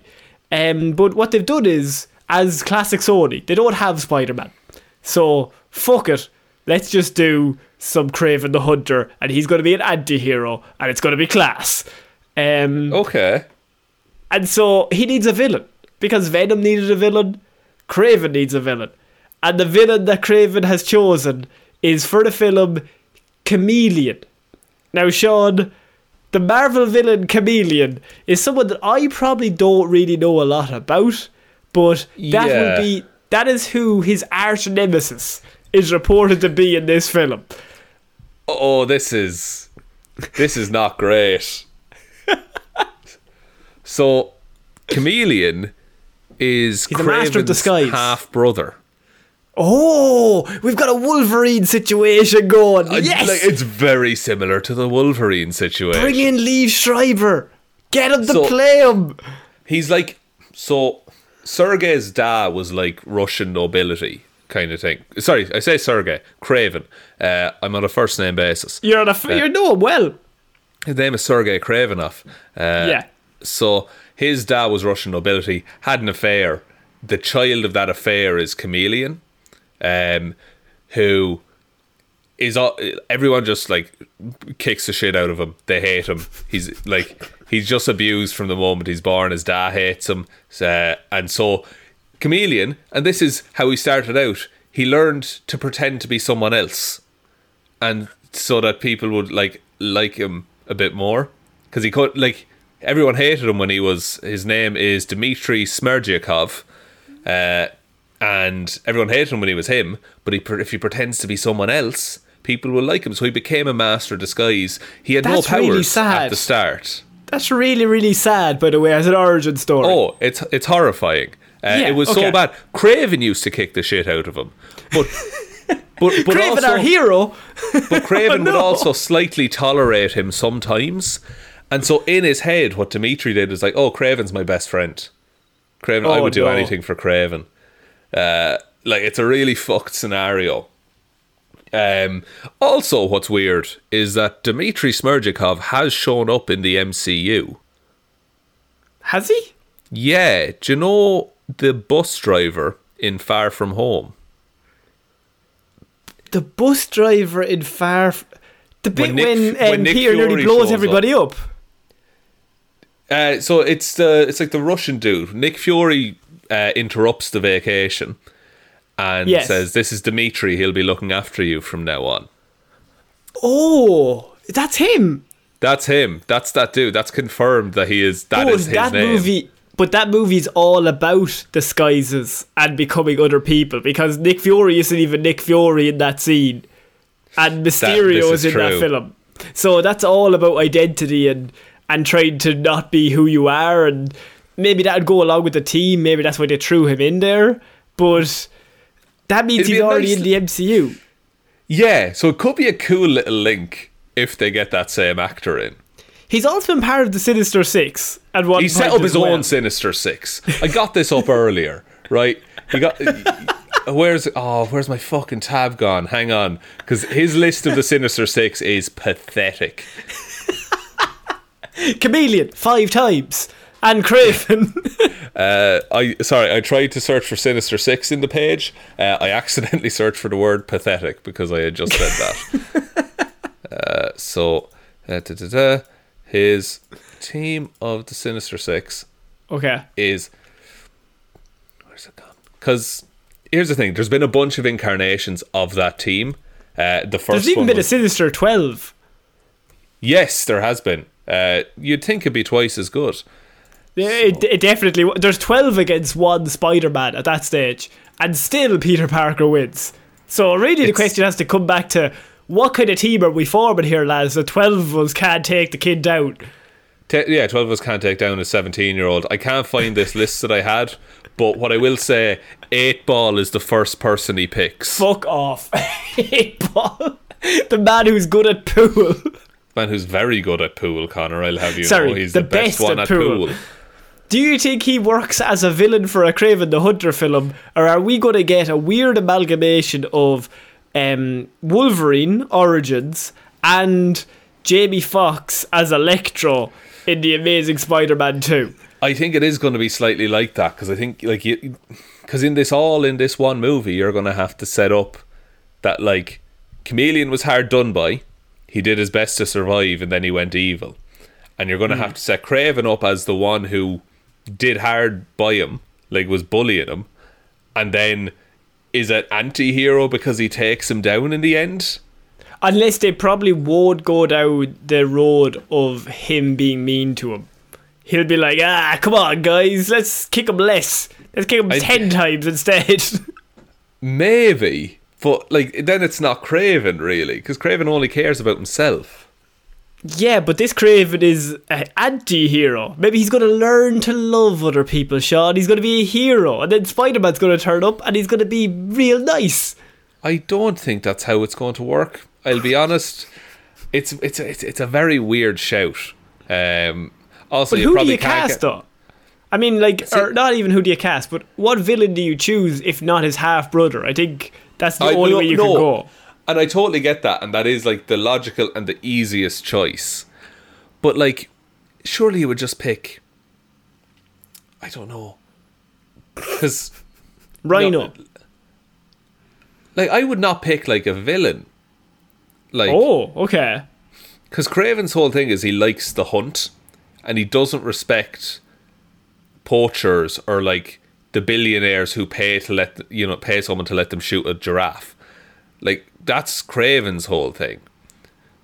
Um, but what they've done is, as classic Sony, they don't have Spider Man. So, fuck it. Let's just do some Kraven the Hunter, and he's going to be an anti hero, and it's going to be class. Um, Okay. And so he needs a villain because Venom needed a villain, Kraven needs a villain, and the villain that Kraven has chosen is for the film Chameleon. Now, Sean, the Marvel villain Chameleon is someone that I probably don't really know a lot about, but that Yeah. would be that is who his arch nemesis is reported to be in this film. Oh, this is this is not great. So, Chameleon is He's a master of Kraven's half brother. Oh, we've got a Wolverine situation going. yes, Like, it's very similar to the Wolverine situation. Bring in Liev Schreiber. Get him to So- play him. He's like so. Sergei's dad was like Russian nobility kind of thing. Sorry, I say Sergei Kraven. Uh, I'm on a first name basis. You're on a f- you know him well. His name is Sergei Kravinoff. Uh, Yeah. So his dad was Russian nobility, had an affair. The child of that affair is Chameleon, um, who is all, everyone just like kicks the shit out of him. They hate him. He's like he's just abused from the moment he's born. His dad hates him, uh, and so Chameleon. And this is how he started out. He learned to pretend to be someone else, and so that people would like like him a bit more because he could like everyone hated him when he was his name is Dmitry Smerdyakov uh, and everyone hated him when he was him but he, if he pretends to be someone else people will like him so he became a master of disguise he had That's no really powers sad. at the start That's really, really sad, by the way, as an origin story. oh it's it's horrifying uh, Yeah, it was okay. so bad Kraven used to kick the shit out of him but but, but Kraven, also, our hero. But Kraven would no. also slightly tolerate him sometimes. And so in his head, what Dimitri did was like, oh, Kraven's my best friend. Kraven, I Oh, would do no. anything for Kraven. Uh, like, it's a really fucked scenario. Um, also, what's weird is that Dmitry Smerdyakov has shown up in the MCU. Has he? Yeah, do you know the bus driver in Far From Home? The bus driver in Far. F- the bit When Nick- when, when um, Nick nearly Fury blows everybody up. Uh, so it's the it's like the Russian dude. Nick Fury uh, interrupts the vacation and Yes. says, "This is Dimitri. He'll be looking after you from now on." Oh, that's him. That's him. That's that dude. That's confirmed that he is. That but is his that name. movie. But that movie's all about disguises and becoming other people because Nick Fury isn't even Nick Fury in that scene, and Mysterio this is is in that film. So that's all about identity and and trying to not be who you are, and maybe that'd go along with the team. Maybe that's why they threw him in there. But That means It'd he's already nice- in the MCU. Yeah, so it could be a cool little link if they get that same actor in. He's also been part of the Sinister Six at one He set up his well. own Sinister Six. I got this up earlier, right? He got. Where's oh where's my fucking tab gone? Hang on, because his list of the Sinister Six is pathetic. Chameleon five times and Craven. Uh, I sorry, I tried to search for Sinister Six in the page. Uh, I accidentally searched for the word pathetic because I had just said that. uh, so, uh, da, da, da, his team of the Sinister Six okay. is where's it gone? Because here's the thing: there's been a bunch of incarnations of that team. Uh, the first There's even been a Sinister Twelve. yes, there has been. Uh, you'd think it'd be twice as good. Yeah, it, it definitely. There's twelve against one Spider-Man at that stage, and still Peter Parker wins. So really, the It's- question has to come back to what kind of team are we forming here, lads? The twelve of us can't take the kid down. Te- yeah, 12 of us can't take down a 17 year old. I can't find this list that I had, but what I will say, 8 Ball is the first person he picks. Fuck off, Eight Ball. The man who's good at pool. Man who's very good at pool, Connor, I'll have you Sorry, know. He's the the, best, best one at pool. pool. Do you think he works as a villain for a Kraven the Hunter film, or are we going to get a weird amalgamation of um, Wolverine origins and Jamie Foxx as Electro in the Amazing Spider-Man 2? I think it is going to be slightly like that because I think like you, because in this all in this one movie, you're going to have to set up that like Chameleon was hard done by. He did his best to survive, and then he went evil. And you're going to have to set Kraven up as the one who did hard by him, like was bullying him, and then is an anti-hero because he takes him down in the end. Unless they probably won't go down the road of him being mean to him. He'll be like, ah, come on, guys, let's kick him less. Let's kick him I- ten times instead. Maybe, but like then it's not Kraven really, because Kraven only cares about himself. Yeah, but this Kraven is an anti-hero. Maybe he's going to learn to love other people, Sean. He's going to be a hero. And then Spider-Man's going to turn up and he's going to be real nice. I don't think that's how it's going to work. I'll be honest. It's it's it's, it's a very weird shout. Um, also, But you who do you cast, get- though? I mean, like, or not even who do you cast, but what villain do you choose if not his half-brother? I think that's the I- only no, way you no. can go. And I totally get that, and that is like the logical and the easiest choice. But like, surely you would just pick. I don't know, because Rhino. like I would not pick like a villain. Like, oh, okay. Because Kraven's whole thing is he likes the hunt, and he doesn't respect poachers or like the billionaires who pay to let you know pay someone to let them shoot a giraffe. Like that's Kraven's whole thing.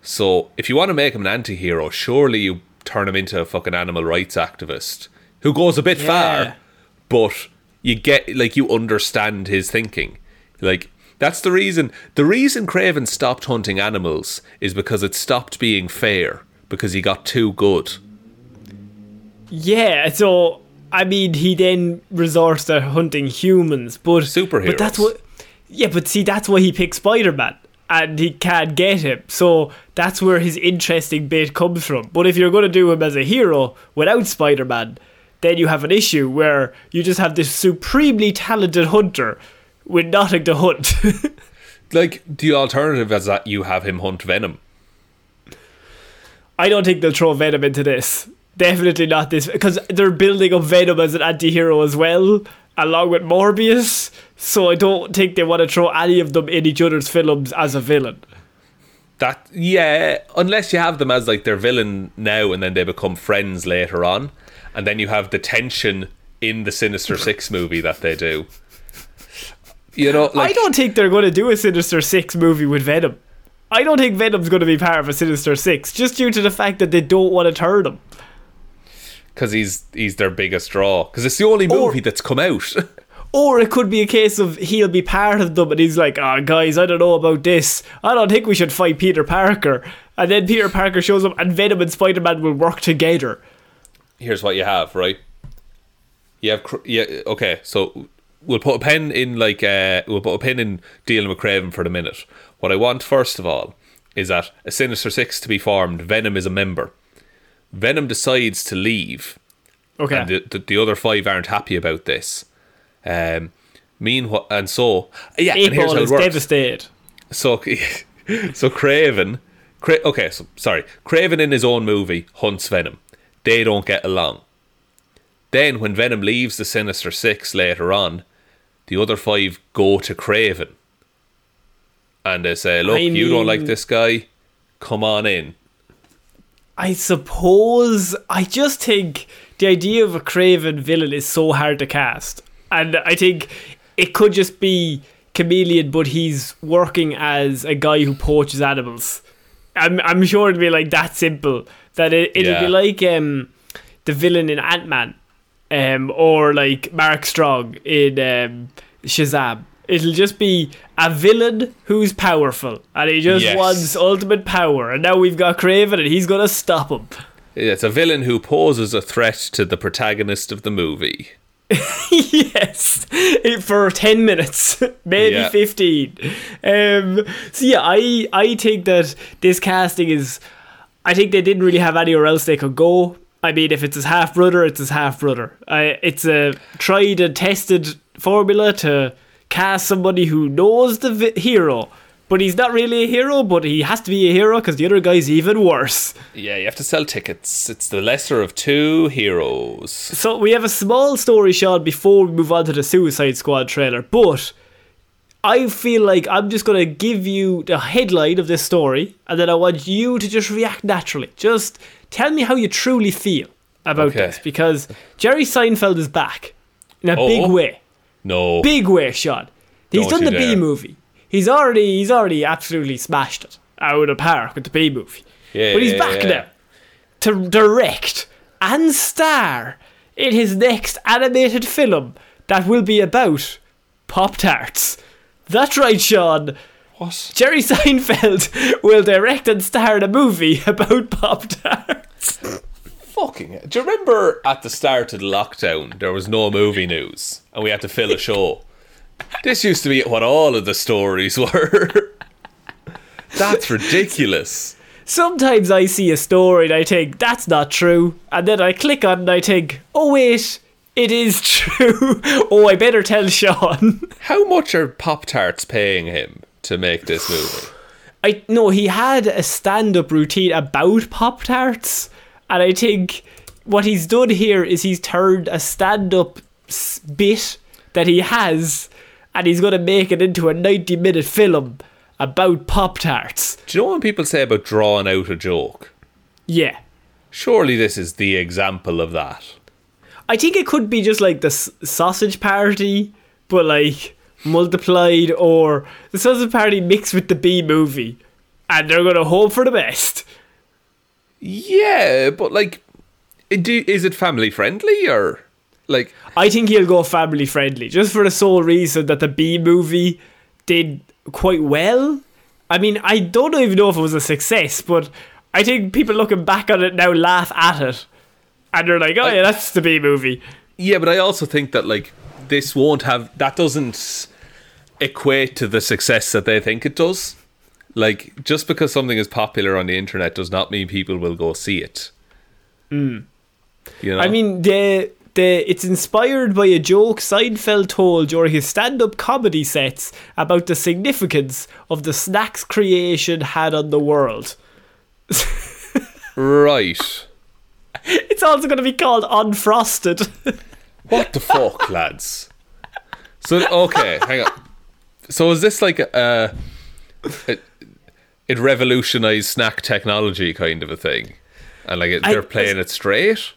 So if you want to make him an anti-hero, surely you turn him into a fucking animal rights activist who goes a bit Yeah. far, but you get like you understand his thinking. Like that's the reason. The reason Kraven stopped hunting animals is because it stopped being fair because he got too good. Yeah, so I mean, he then resorts to hunting humans, but But that's what. Yeah, but see, that's why he picked Spider Man, and he can't get him. So that's where his interesting bit comes from. But if you're going to do him as a hero without Spider Man, then you have an issue where you just have this supremely talented hunter with nothing to hunt. Like the alternative is that you have him hunt Venom. I don't think they'll throw Venom into this. Definitely not this, because they're building up Venom as an anti-hero as well, along with Morbius. So I don't think they want to throw any of them in each other's films as a villain. That yeah, unless you have them as like their villain now and then they become friends later on, and then you have the tension in the Sinister Six movie that they do. You know, like I don't think they're going to do a Sinister Six movie with Venom. I don't think Venom's going to be part of a Sinister Six, just due to the fact that they don't want to turn him. Because he's he's their biggest draw because it's the only Or- movie that's come out. Or it could be a case of he'll be part of them and he's like, ah, guys, I don't know about this. I don't think we should fight Peter Parker. And then Peter Parker shows up and Venom and Spider Man will work together. Here's what you have, right? You have yeah, okay. So we'll put a pen in like uh, we'll put a pin in dealing with Kraven for the minute. What I want first of all is that a Sinister Six to be formed. Venom is a member. Venom decides to leave, Okay. and the, the, the other five aren't happy about this. Um, meanwhile, and so yeah, and here's how it is works. devastated. So, so Kraven, Cra- okay, so sorry, Kraven in his own movie hunts Venom. They don't get along. Then, when Venom leaves the Sinister Six later on, the other five go to Kraven, and they say, "Look, I you don't like this guy. Come on in." I suppose I just think the idea of a Kraven villain is so hard to cast, and I think it could just be chameleon, but he's working as a guy who poaches animals. I'm I'm sure it'd be like that simple. That it it'd Yeah. be like um the villain in Ant Man, um or like Mark Strong in um, Shazam. It'll just be a villain who's powerful, and he just Yes. wants ultimate power. And now we've got Kraven, and he's gonna stop him. It's a villain who poses a threat to the protagonist of the movie. yes, It- for ten minutes, maybe Yeah. fifteen. Um, so yeah, I I think that this casting is. I think they didn't really have anywhere else they could go. I mean, if it's his half brother, it's his half brother. I it's a tried and tested formula to cast somebody who knows the vi- hero, but he's not really a hero. But he has to be a hero because the other guy's even worse. Yeah, you have to sell tickets. It's the lesser of two heroes. So we have a small story, Sean, before we move on to the Suicide Squad trailer. But I feel like I'm just going to give you the headline of this story, and then I want you to just react naturally. Just tell me how you truly feel about Okay. this, because Jerry Seinfeld is back in a Oh. big way, No. big way, Sean. He's Don't done the B movie. He's already, he's already absolutely smashed it out of the park with the B movie. Yeah, but he's yeah, back yeah. now to direct and star in his next animated film that will be about Pop Tarts. That's right, Sean. What? Jerry Seinfeld will direct and star in a movie about Pop Tarts. Fucking. Do you remember at the start of the lockdown, there was no movie news and we had to fill a show? This used to be what all of the stories were. That's ridiculous. Sometimes I see a story and I think that's not true, and then I click on it and I think, oh wait, it is true. oh, I better tell Sean. How much are Pop Tarts paying him to make this movie? I no, he had a stand-up routine about Pop Tarts, and I think what he's done here is he's turned a stand-up bit that he has, and he's going to make it into a ninety-minute film about Pop Tarts. Do you know when people say about drawing out a joke? Yeah, Surely this is the example of that. I think it could be just like the s- sausage party, but like multiplied, or the sausage party mixed with the B movie, and they're going to hope for the best. Yeah, but like, do, is it family friendly or like? I think he'll go family friendly, just for the sole reason that the B movie did quite well. I mean, I don't even know if it was a success, but I think people looking back on it now laugh at it. And they're like, oh yeah, that's the B movie. Yeah, but I also think that like this won't have that doesn't equate to the success that they think it does. Like just because something is popular on the internet does not mean people will go see it. Hmm. You know? I mean, the the it's inspired by a joke Seinfeld told during his stand-up comedy sets about the significance of the snacks creation had on the world. right. It's also going to be called Unfrosted. What the fuck, lads? So okay, hang on. So is this like a, a it revolutionized snack technology kind of a thing, and like it, they're playing it straight?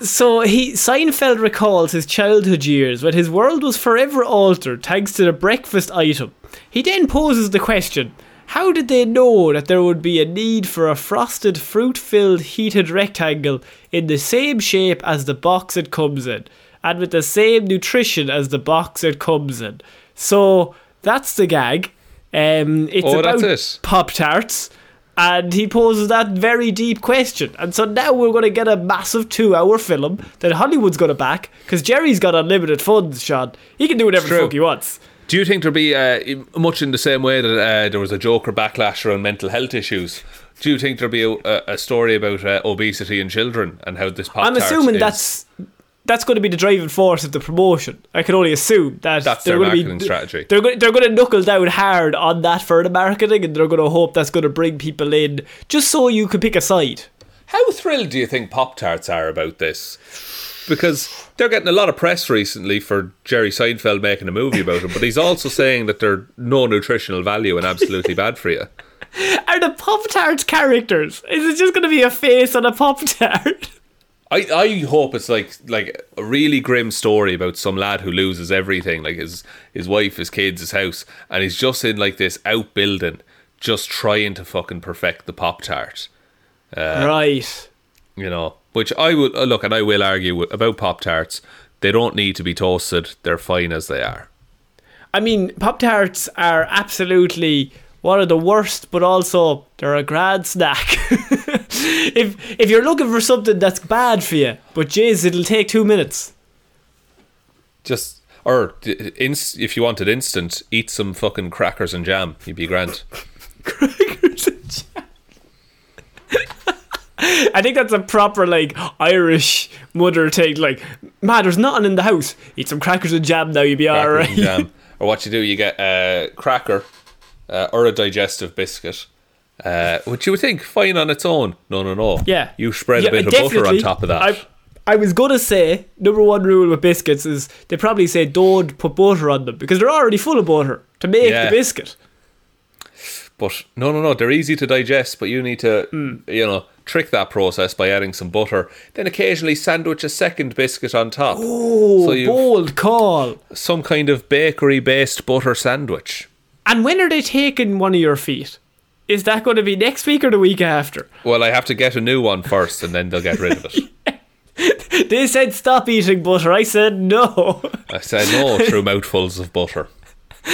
So he Seinfeld recalls his childhood years when his world was forever altered thanks to the breakfast item. He then poses the question: How did they know that there would be a need for a frosted, fruit-filled, heated rectangle in the same shape as the box it comes in, and with the same nutrition as the box it comes in? So that's the gag. Um, it's Oh, about it. Pop Tarts. And he poses that very deep question. And so now we're going to get a massive two hour film that Hollywood's going to back because Jerry's got unlimited funds, Sean. He can do whatever the fuck he wants. Do you think there'll be uh, much in the same way that uh, there was a Joker backlash around mental health issues? Do you think there'll be a, a story about uh, obesity in children and how this pop I'm assuming that's that's going to be the driving force of the promotion. I can only assume that That's they're their going to marketing be strategy. They're going, they're going to knuckle down hard on that for the marketing, and they're going to hope that's going to bring people in just so you can pick a side. How thrilled do you think Pop Tarts are about this? Because they're getting a lot of press recently for Jerry Seinfeld making a movie about them, but he's also saying that they're no nutritional value and absolutely bad for you. Are the Pop Tarts characters? Is it just going to be a face on a Pop Tart? I, I hope it's like like a really grim story about some lad who loses everything, like his his wife, his kids, his house, and he's just in like this outbuilding, just trying to fucking perfect the Pop Tart. right. you know. Which I would uh, look, and I will argue with- about Pop Tarts. They don't need to be toasted; they're fine as they are. I mean, Pop Tarts are absolutely one of the worst, but also they're a grand snack. if if you're looking for something that's bad for you, but jeez, it'll take two minutes. Just or inst- if you wanted instant, eat some fucking crackers and jam. You'd be grand. Crackers and jam. I think that's a proper like Irish mother take. Like, man, there's nothing in the house. Eat some crackers and jam now. You'll be Crackers alright. Or what you do, you get a cracker uh, or a digestive biscuit. Uh, which you would think fine on its own. No, no, no. Yeah. You spread Yeah, a bit of butter on top of that. I, I was gonna say number one rule with biscuits is they probably say don't put butter on them because they're already full of butter to make Yeah. the biscuit. But no, no, no. They're easy to digest, but you need to, Hmm. you know, trick that process by adding some butter. Then occasionally sandwich a second biscuit on top. Oh, so bold call! some kind of bakery-based butter sandwich. And when are they taking one of your feet? Is that going to be next week or the week after? Well, I have to get a new one first, and then they'll get rid of it. They said stop eating butter. I said no. I said no through mouthfuls of butter.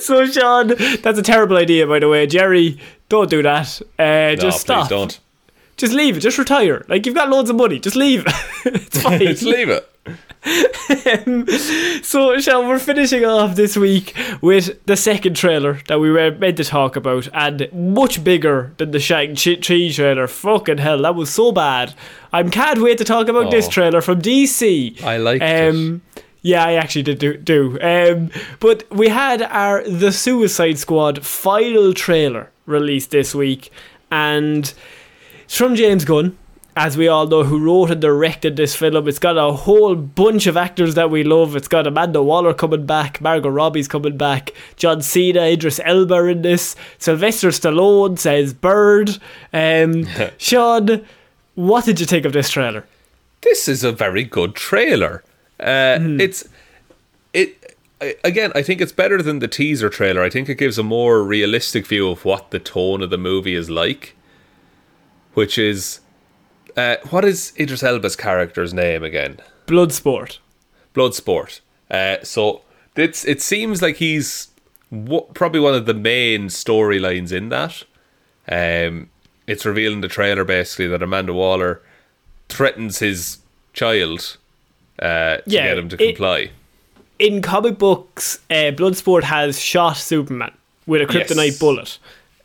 so Sean, that's a terrible idea, by the way. Jerry, don't do that. Uh, No, just stop. please don't. Just leave it. Just retire. Like you've got loads of money. Just leave. it's fine. Just leave it. So, Sean, we're finishing off this week with the second trailer that we were meant to talk about, and much bigger than the Shang-Chi trailer. Fucking hell, that was so bad. I can't wait to talk about this Oh. trailer from DC. I like um, Yeah, I actually did do. do. Um, but we had our The Suicide Squad final trailer released this week, and it's from James Gunn, as we all know, who wrote and directed this film. It's got a whole bunch of actors that we love. It's got Amanda Waller coming back, Margot Robbie's coming back, John Cena, Idris Elba in this, Sylvester Stallone says Bird. Um, Sean, what did you think of this trailer? This is a very good trailer. Uh, It's it again. I think it's better than the teaser trailer. I think it gives a more realistic view of what the tone of the movie is like, which is uh, what is Idris Elba's character's name again? Bloodsport. Bloodsport. Uh, so it's it seems like he's w- probably one of the main storylines in that. Um, it's revealing the trailer basically that Amanda Waller threatens his child uh, to Yeah, get him to it- comply. in comic books, uh, Bloodsport has shot Superman with a kryptonite Yes. bullet,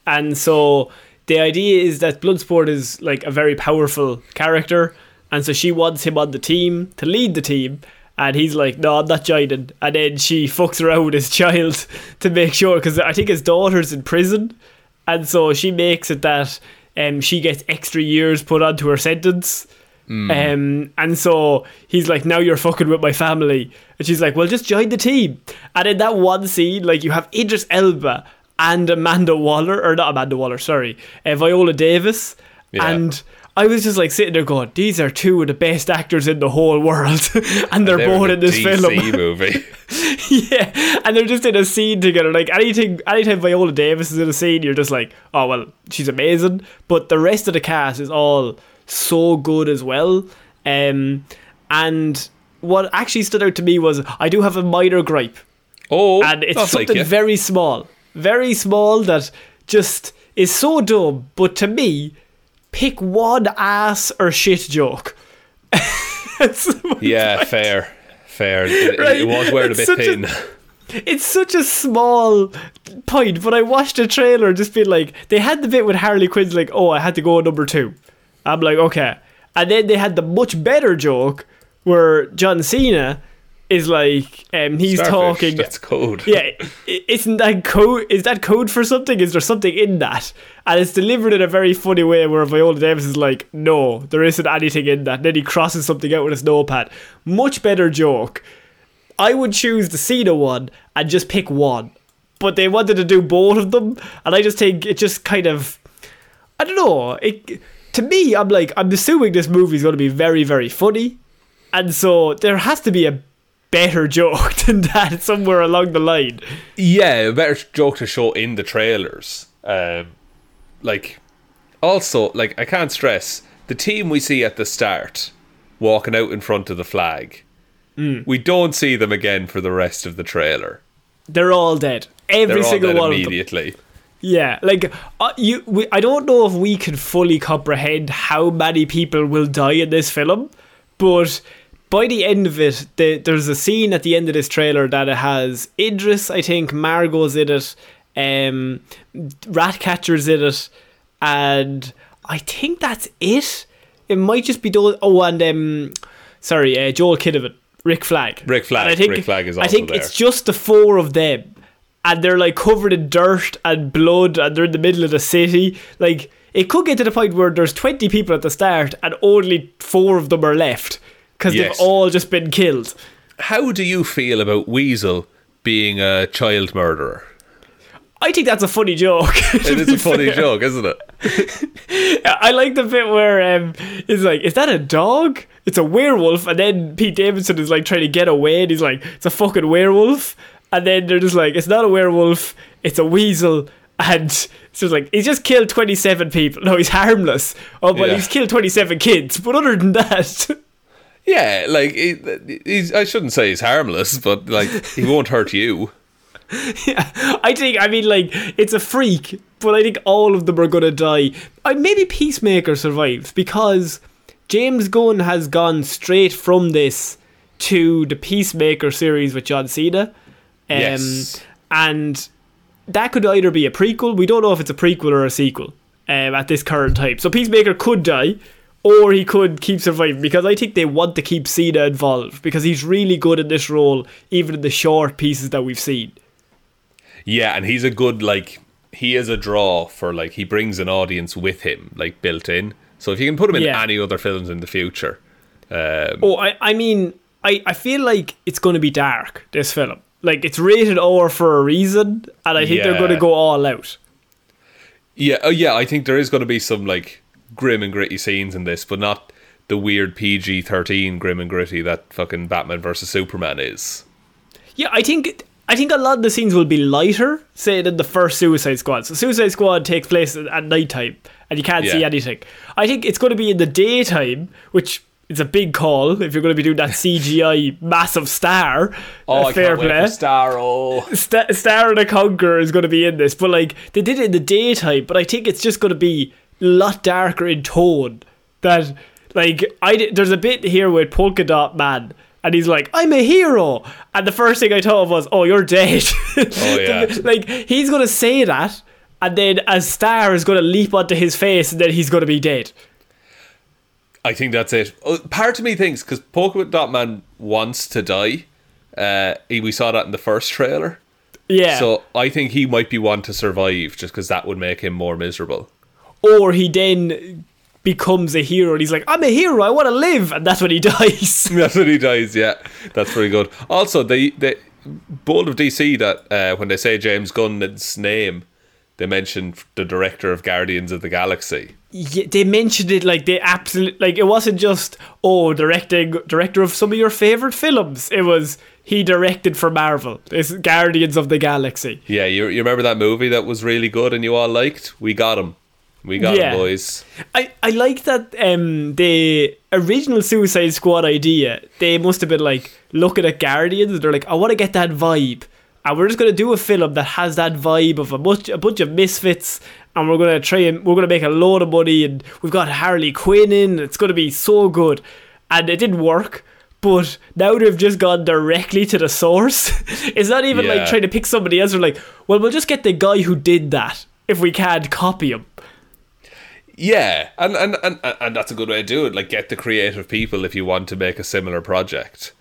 and so the idea is that Bloodsport is like a very powerful character, and so she wants him on the team to lead the team. And he's like, no, I'm not joining. And then she fucks around with his child to make sure, because I think his daughter's in prison. And so she makes it that um, she gets extra years put onto her sentence. Um, and so he's like, now you're fucking with my family. And she's like, well, just join the team. And in that one scene, like, you have Idris Elba and Amanda Waller, or not Amanda Waller, sorry, uh, Viola Davis. Yeah. And I was just like sitting there going, these are two of the best actors in the whole world. and they're They're both in a this DC film. movie. yeah, and they're just in a scene together. Like anything, anytime Viola Davis is in a scene, you're just like, oh well, she's amazing. But the rest of the cast is all so good as well. Um, and what actually stood out to me was I do have a minor gripe, Oh, and it's that's like something very small, very small that just is so dumb, but to me, pick one ass or shit joke. Yeah, point. fair, fair. It, Right. it was wearing a bit a- thin. It's such a small point, but I watched a trailer just being like, they had the bit with Harley Quinn's like, oh, I had to go number two. I'm like, okay. And then they had the much better joke where John Cena is like, um, he's Starfish, talking. That's code. yeah, isn't that code? Is that code for something? Is there something in that? And it's delivered in a very funny way where Viola Davis is like, no, there isn't anything in that. And then he crosses something out with his notepad. Much better joke. I would choose the Cena one and just pick one. But they wanted to do both of them, and I just think it just kind of I don't know. It to me, I'm like I'm assuming this movie is going to be very, very funny, and so there has to be a better joke than that somewhere along the line. Yeah, a better joke to show in the trailers. Um, like, also, like I can't stress the team we see at the start walking out in front of the flag. Hmm. We don't see them again for the rest of the trailer. They're all dead. Every all single dead one of them. immediately. Yeah, like uh, you, we, I don't know if we can fully comprehend how many people will die in this film, but by the end of it, the, there's a scene at the end of this trailer that it has Idris, I think, Margot's in it, um, Ratcatcher's in it, and I think that's it. It might just be those. Oh, and um, sorry, uh, Joel Kinnaman, Rick Flag, Rick Flag. And I think, Rick Flag is I think there. it's just the four of them and they're like covered in dirt and blood and they're in the middle of the city. Like it could get to the point where there's 20 people at the start and only four of them are left because Yes. they've all just been killed. How do you feel about Weasel being a child murderer? I think that's a funny joke. It is a funny joke, isn't it? I like the bit where um, it's like, is that a dog? It's a werewolf, and then Pete Davidson is like trying to get away, and he's like, it's a fucking werewolf, and then they're just like, it's not a werewolf, it's a weasel, and it's just like he's just killed twenty seven people. No, he's harmless. Oh, but Yeah. he's killed twenty seven kids. But other than that, Yeah, like he, he's. I shouldn't say he's harmless, but like he won't hurt you. Yeah, I think I mean like it's a freak, but I think all of them are gonna die. I maybe Peacemaker survives because James Gunn has gone straight from this to the Peacemaker series with John Cena. Um, Yes. and that could either be a prequel. We don't know if it's a prequel or a sequel um, at this current time. So Peacemaker could die, or he could keep surviving because I think they want to keep Cena involved because he's really good in this role, even in the short pieces that we've seen. Yeah, and he's a good like he is a draw for like he brings an audience with him like built in. So if you can put him in Yeah. any other films in the future, um, Oh, I, I mean, I, I feel like it's going to be dark, this film. Like, it's rated R for a reason, and I think they're going to go all out. yeah, oh yeah, I think there is going to be some like grim and gritty scenes in this, but not the weird PG thirteen grim and gritty that fucking Batman versus Superman is. Yeah, I think I think a lot of the scenes will be lighter, say, than the first Suicide Squad. So Suicide Squad takes place at nighttime, and you can't see anything. I think it's going to be in the daytime, which is a big call if you're going to be doing that CGI massive star. Oh, Uh, fair play. for Starro. Sta Star and the Conqueror is going to be in this, but like they did it in the daytime. But I think it's just going to be a lot darker in tone. That like I there's a bit here with Polka Dot Man, and he's like, "I'm a hero," and the first thing I thought of was, "Oh, you're dead." Oh, yeah. like he's going to say that, and then a star is going to leap onto his face, and then he's going to be dead. I think that's it. Oh, Part of me thinks because Polka Dot Man wants to die. Uh, we saw that in the first trailer. Yeah. So I think he might be one to survive just because that would make him more miserable. Or he then becomes a hero, and he's like, "I'm a hero. I want to live," and that's when he dies. That's when he dies. Yeah, that's pretty good. Also, the they bold of DC that uh, when they say James Gunn's name, they mention the director of Guardians of the Galaxy. yeah, they mentioned it like they absolutely like it wasn't just oh directing director of some of your favorite films. It was he directed for Marvel. It's Guardians of the Galaxy. Yeah, you you remember that movie that was really good and you all liked? We got him. We got Yeah. him, boys. I, I like that um the original Suicide Squad idea. They must have been like looking at Guardians. They're like, I want to get that vibe, and we're just gonna do a film that has that vibe of a bunch a bunch of misfits and we're gonna try and we're gonna make a load of money, and we've got Harley Quinn in. It's gonna be so good, and it didn't work. But now they've just gone directly to the source. it's not even Yeah. like trying to pick somebody else. They're like, well, we'll just get the guy who did that if we can't copy him. Yeah, and, and, and, and that's a good way to do it. Like, get the creative people if you want to make a similar project.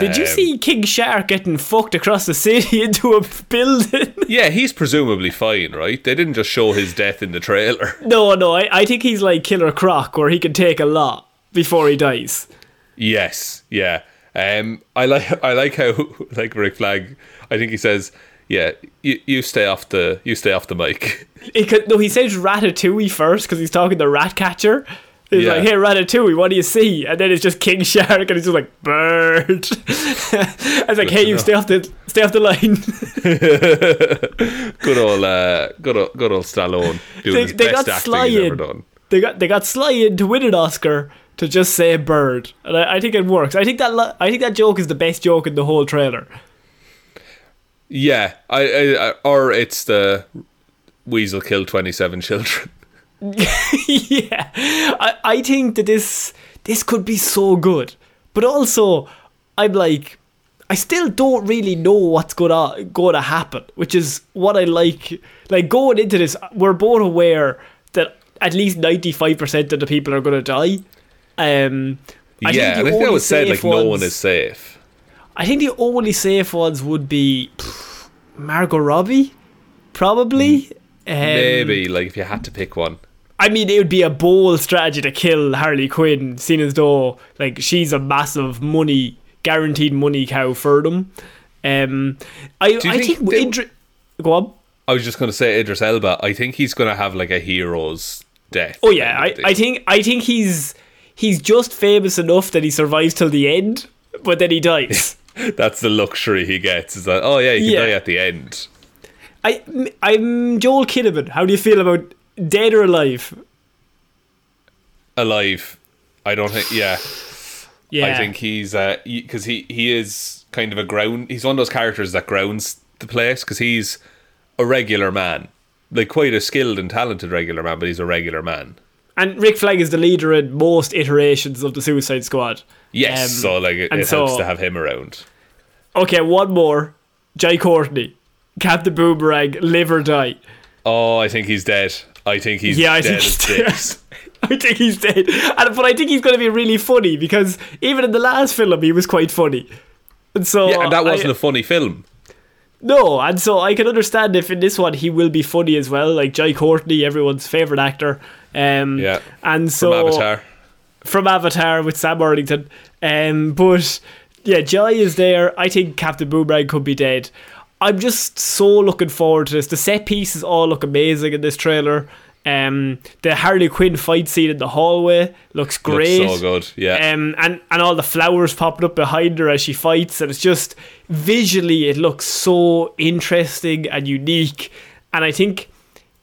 Did you Um, see King Shark getting fucked across the city into a building? Yeah, he's presumably fine, right? They didn't just show his death in the trailer. no, no, I, I think he's like Killer Croc, where he can take a lot before he dies. Yes, yeah. Um, I like I like how like Rick Flag. I think he says, "Yeah, you, you stay off the you stay off the mic." He could, no, he says Ratatouille first because he's talking to Ratcatcher. He's Yeah. like, "Hey, Ratatouille, what do you see?" And then it's just King Shark, and he's just like, "Bird." I was like, "Hey, you stay off the stay off the line." good old uh, good old, good old Stallone doing They- his they best got acting Sly he's ever in. done. they got they got Sly in to win an Oscar to just say "bird," and I, I think it works. I think that I think that joke is the best joke in the whole trailer. Yeah, I, I, I or it's the weasel killed twenty seven children. yeah, I, I think that this this could be so good, but also I'm like, I still don't really know what's gonna gonna happen, which is what I like. Like going into this, we're both aware that at least ninety five percent of the people are gonna die. Um, I yeah, and I think that only was said like safe no one is safe. I think the only safe ones would be pff, Margot Robbie, probably. Um, Maybe like if you had to pick one. I mean, it would be a bold strategy to kill Harley Quinn, seeing as though like she's a massive money, guaranteed money cow for them. Um, I I think think, they- Idri- go on. I was just going to say Idris Elba. I think he's going to have like a hero's death. Oh yeah, I, I think I think he's he's just famous enough that he survives till the end, but then he dies. that's the luxury he gets. Is that oh yeah, he can Yeah. die at the end. I I'm Joel Kinnaman. How do you feel about dead or alive? Alive, I don't think. Yeah, Yeah, I think he's because he he is kind of a ground. He's one of those characters that grounds the place because he's a regular man, like quite a skilled and talented regular man, but he's a regular man. And Rick Flag is the leader in most iterations of the Suicide Squad. Yes, Um, so like it, it helps so- to have him around. Okay, one more. Jai Courtney, Captain Boomerang, live or die. Oh, I think he's dead. I think he's Yeah, I dead think he's dead. I think he's dead, and, but I think he's going to be really funny because even in the last film he was quite funny. And so Yeah, and that wasn't a funny film. no, and so I can understand if in this one he will be funny as well, like Jai Courtney, everyone's favorite actor. Um, Yeah, and so From Avatar. from Avatar with Sam Worthington. Um, but yeah, Jai is there. I think Captain Boomerang could be dead. I'm just so looking forward to this. The set pieces all look amazing in this trailer. Um, the Harley Quinn fight scene in the hallway looks great. Looks so good. Yeah. Um, and and all the flowers popping up behind her as she fights, and it's just visually it looks so interesting and unique. And I think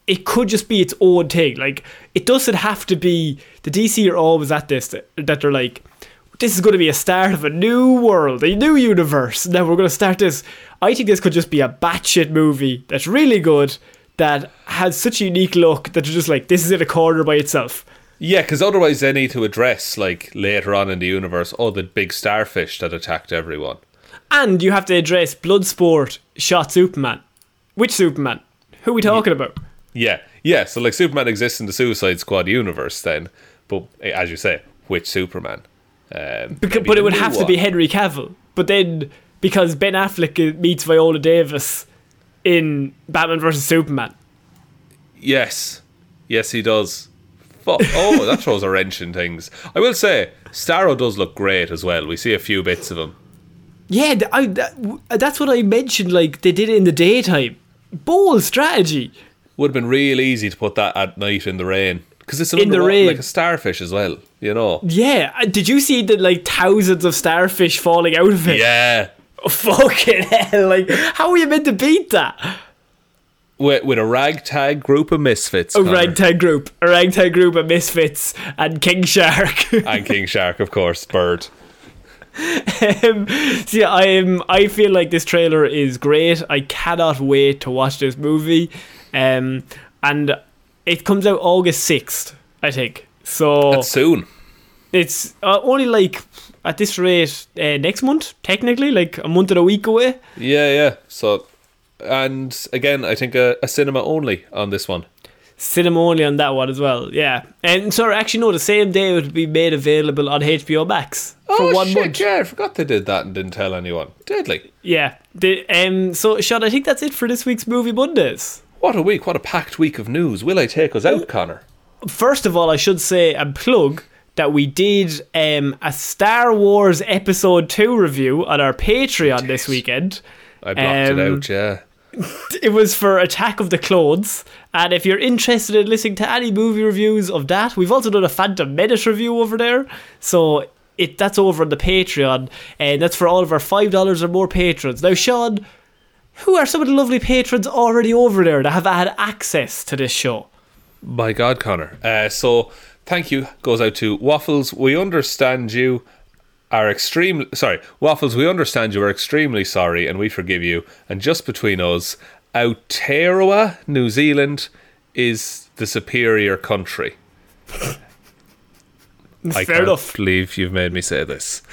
it could just be its own thing. Like it doesn't have to be. The DC are always at this that, that they're like, this is going to be a start of a new world, a new universe. Now we're going to start this. I think this could just be a batshit movie that's really good. That has such a unique look that you're just like, this is in a corner by itself. Yeah, because otherwise they need to address like later on in the universe, all the big starfish that attacked everyone. And you have to address Bloodsport shot Superman. Which Superman? Who are we talking about? Yeah, yeah. So like Superman exists in the Suicide Squad universe, then, but eh, as you say, which Superman? Um, Because, but it would have to be Henry Cavill. But then, because Ben Affleck uh, meets Viola Davis in Batman vs Superman. Yes, yes, he does. Fu- oh, that throws a wrench in things. I will say, Starro does look great as well. We see a few bits of him. Yeah, I, that, that's what I mentioned. Like they did it in the daytime. Bold strategy. Would have been real easy to put that at night in the rain because it's an In the rain. like a starfish as well. You know. Yeah, uh, did you see the like thousands of starfish falling out of it? Yeah, Oh, fucking hell! Like, how are you meant to beat that? with, with a ragtag group of misfits. A Connor. ragtag group, a ragtag group of misfits, and King Shark. and King Shark, of course, Bird. um, so yeah, I am. I feel like this trailer is great. I cannot wait to watch this movie. Um, and it comes out August sixth, I think. So That's soon. it's uh, only like at this rate uh, next month, technically, like a month and a week away. Yeah, yeah. So, and again, I think a, a cinema only on this one. Cinema only on that one as well, yeah. And so actually, no, the same day it would be made available on HBO Max for oh, one shit, month. Yeah, I forgot they did that and didn't tell anyone. Deadly. Yeah. The, um. So, Shaun, I think that's it for this week's movie Mondays. What a week! What a packed week of news. Will I take us out, Connor? First of all, I should say and plug that we did um, a Star Wars Episode Two review on our Patreon this weekend. I blocked Um, it out. Yeah. It was for Attack of the Clones, and if you're interested in listening to any movie reviews of that, we've also done a Phantom Menace review over there. So it that's over on the Patreon, and that's for all of our five dollars or more patrons. Now, Shaun, who are some of the lovely patrons already over there that have had access to this show? My God, Connor. Uh, so, thank you goes out to Waffles. We understand you are extremely sorry. Waffles, we understand you are extremely sorry, and we forgive you. And just between us, Aotearoa, New Zealand, is the superior country. I Fair can't enough. believe you've made me say this.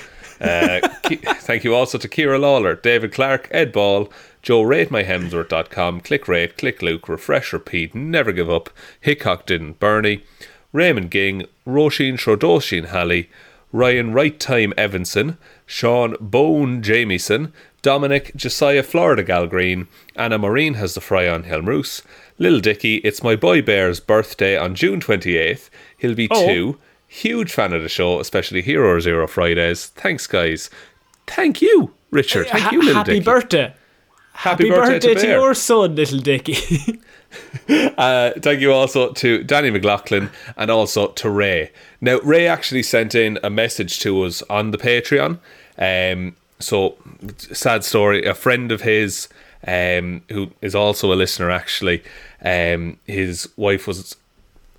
Uh, thank you also to Ciara Lawler, David Clarke, Ed Ball, Joe RateMyHemsworth.com, Click Rate, Click Luke, Refresh Repeat, Never Give Up, Hickok Didn't Bernie, Raymond Ging, Róisín Schrödóisìn Hally, Ryan Right Time Evanson, Shaun Bone Jamieson, Dominic Jessiah Florida Gal Green, Anna Maureen has the fry on Hjelmroos, Lil Dicky, it's my boy Bear's birthday on June 28th. He'll be Oh. two. Huge fan of the show, especially Hero Zero Fridays. Thanks, guys. Thank you, Richard. Uh, Thank you, Lil happy Dicky. birthday. Happy, Happy birthday, to, Bear. your son, little Dicky. Uh, thank you also to Danny McLaughlin and also to Ray. Now, Ray actually sent in a message to us on the Patreon. Um, so, sad story. A friend of his, um, who is also a listener, actually, um, his wife was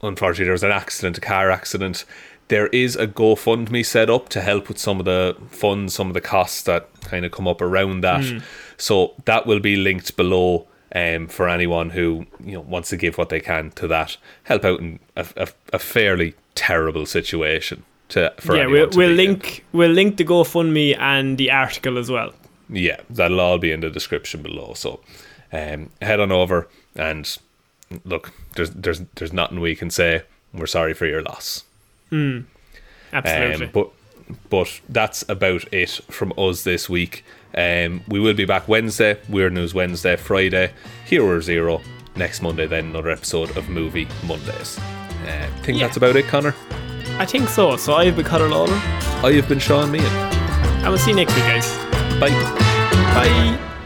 unfortunately there was an accident, a car accident. There is a GoFundMe set up to help with some of the funds, some of the costs that kind of come up around that. So that will be linked below um, for anyone who you know wants to give what they can to that, help out in a, a, a fairly terrible situation. To for yeah, we'll, we'll be in. link we'll link the GoFundMe and the article as well. Yeah, that'll all be in the description below. So um, head on over and look. There's there's there's nothing we can say. We're sorry for your loss. Absolutely. Um, but but that's about it from us this week. Um, we will be back Wednesday, Weird News Wednesday, Friday, Hero Zero. Next Monday, then another episode of Movie Mondays. Uh, think Yeah. that's about it, Connor. I think so. So I've been Connor Lawler. I have been Shaun Meighan. I will see you next week, guys. Bye. Bye.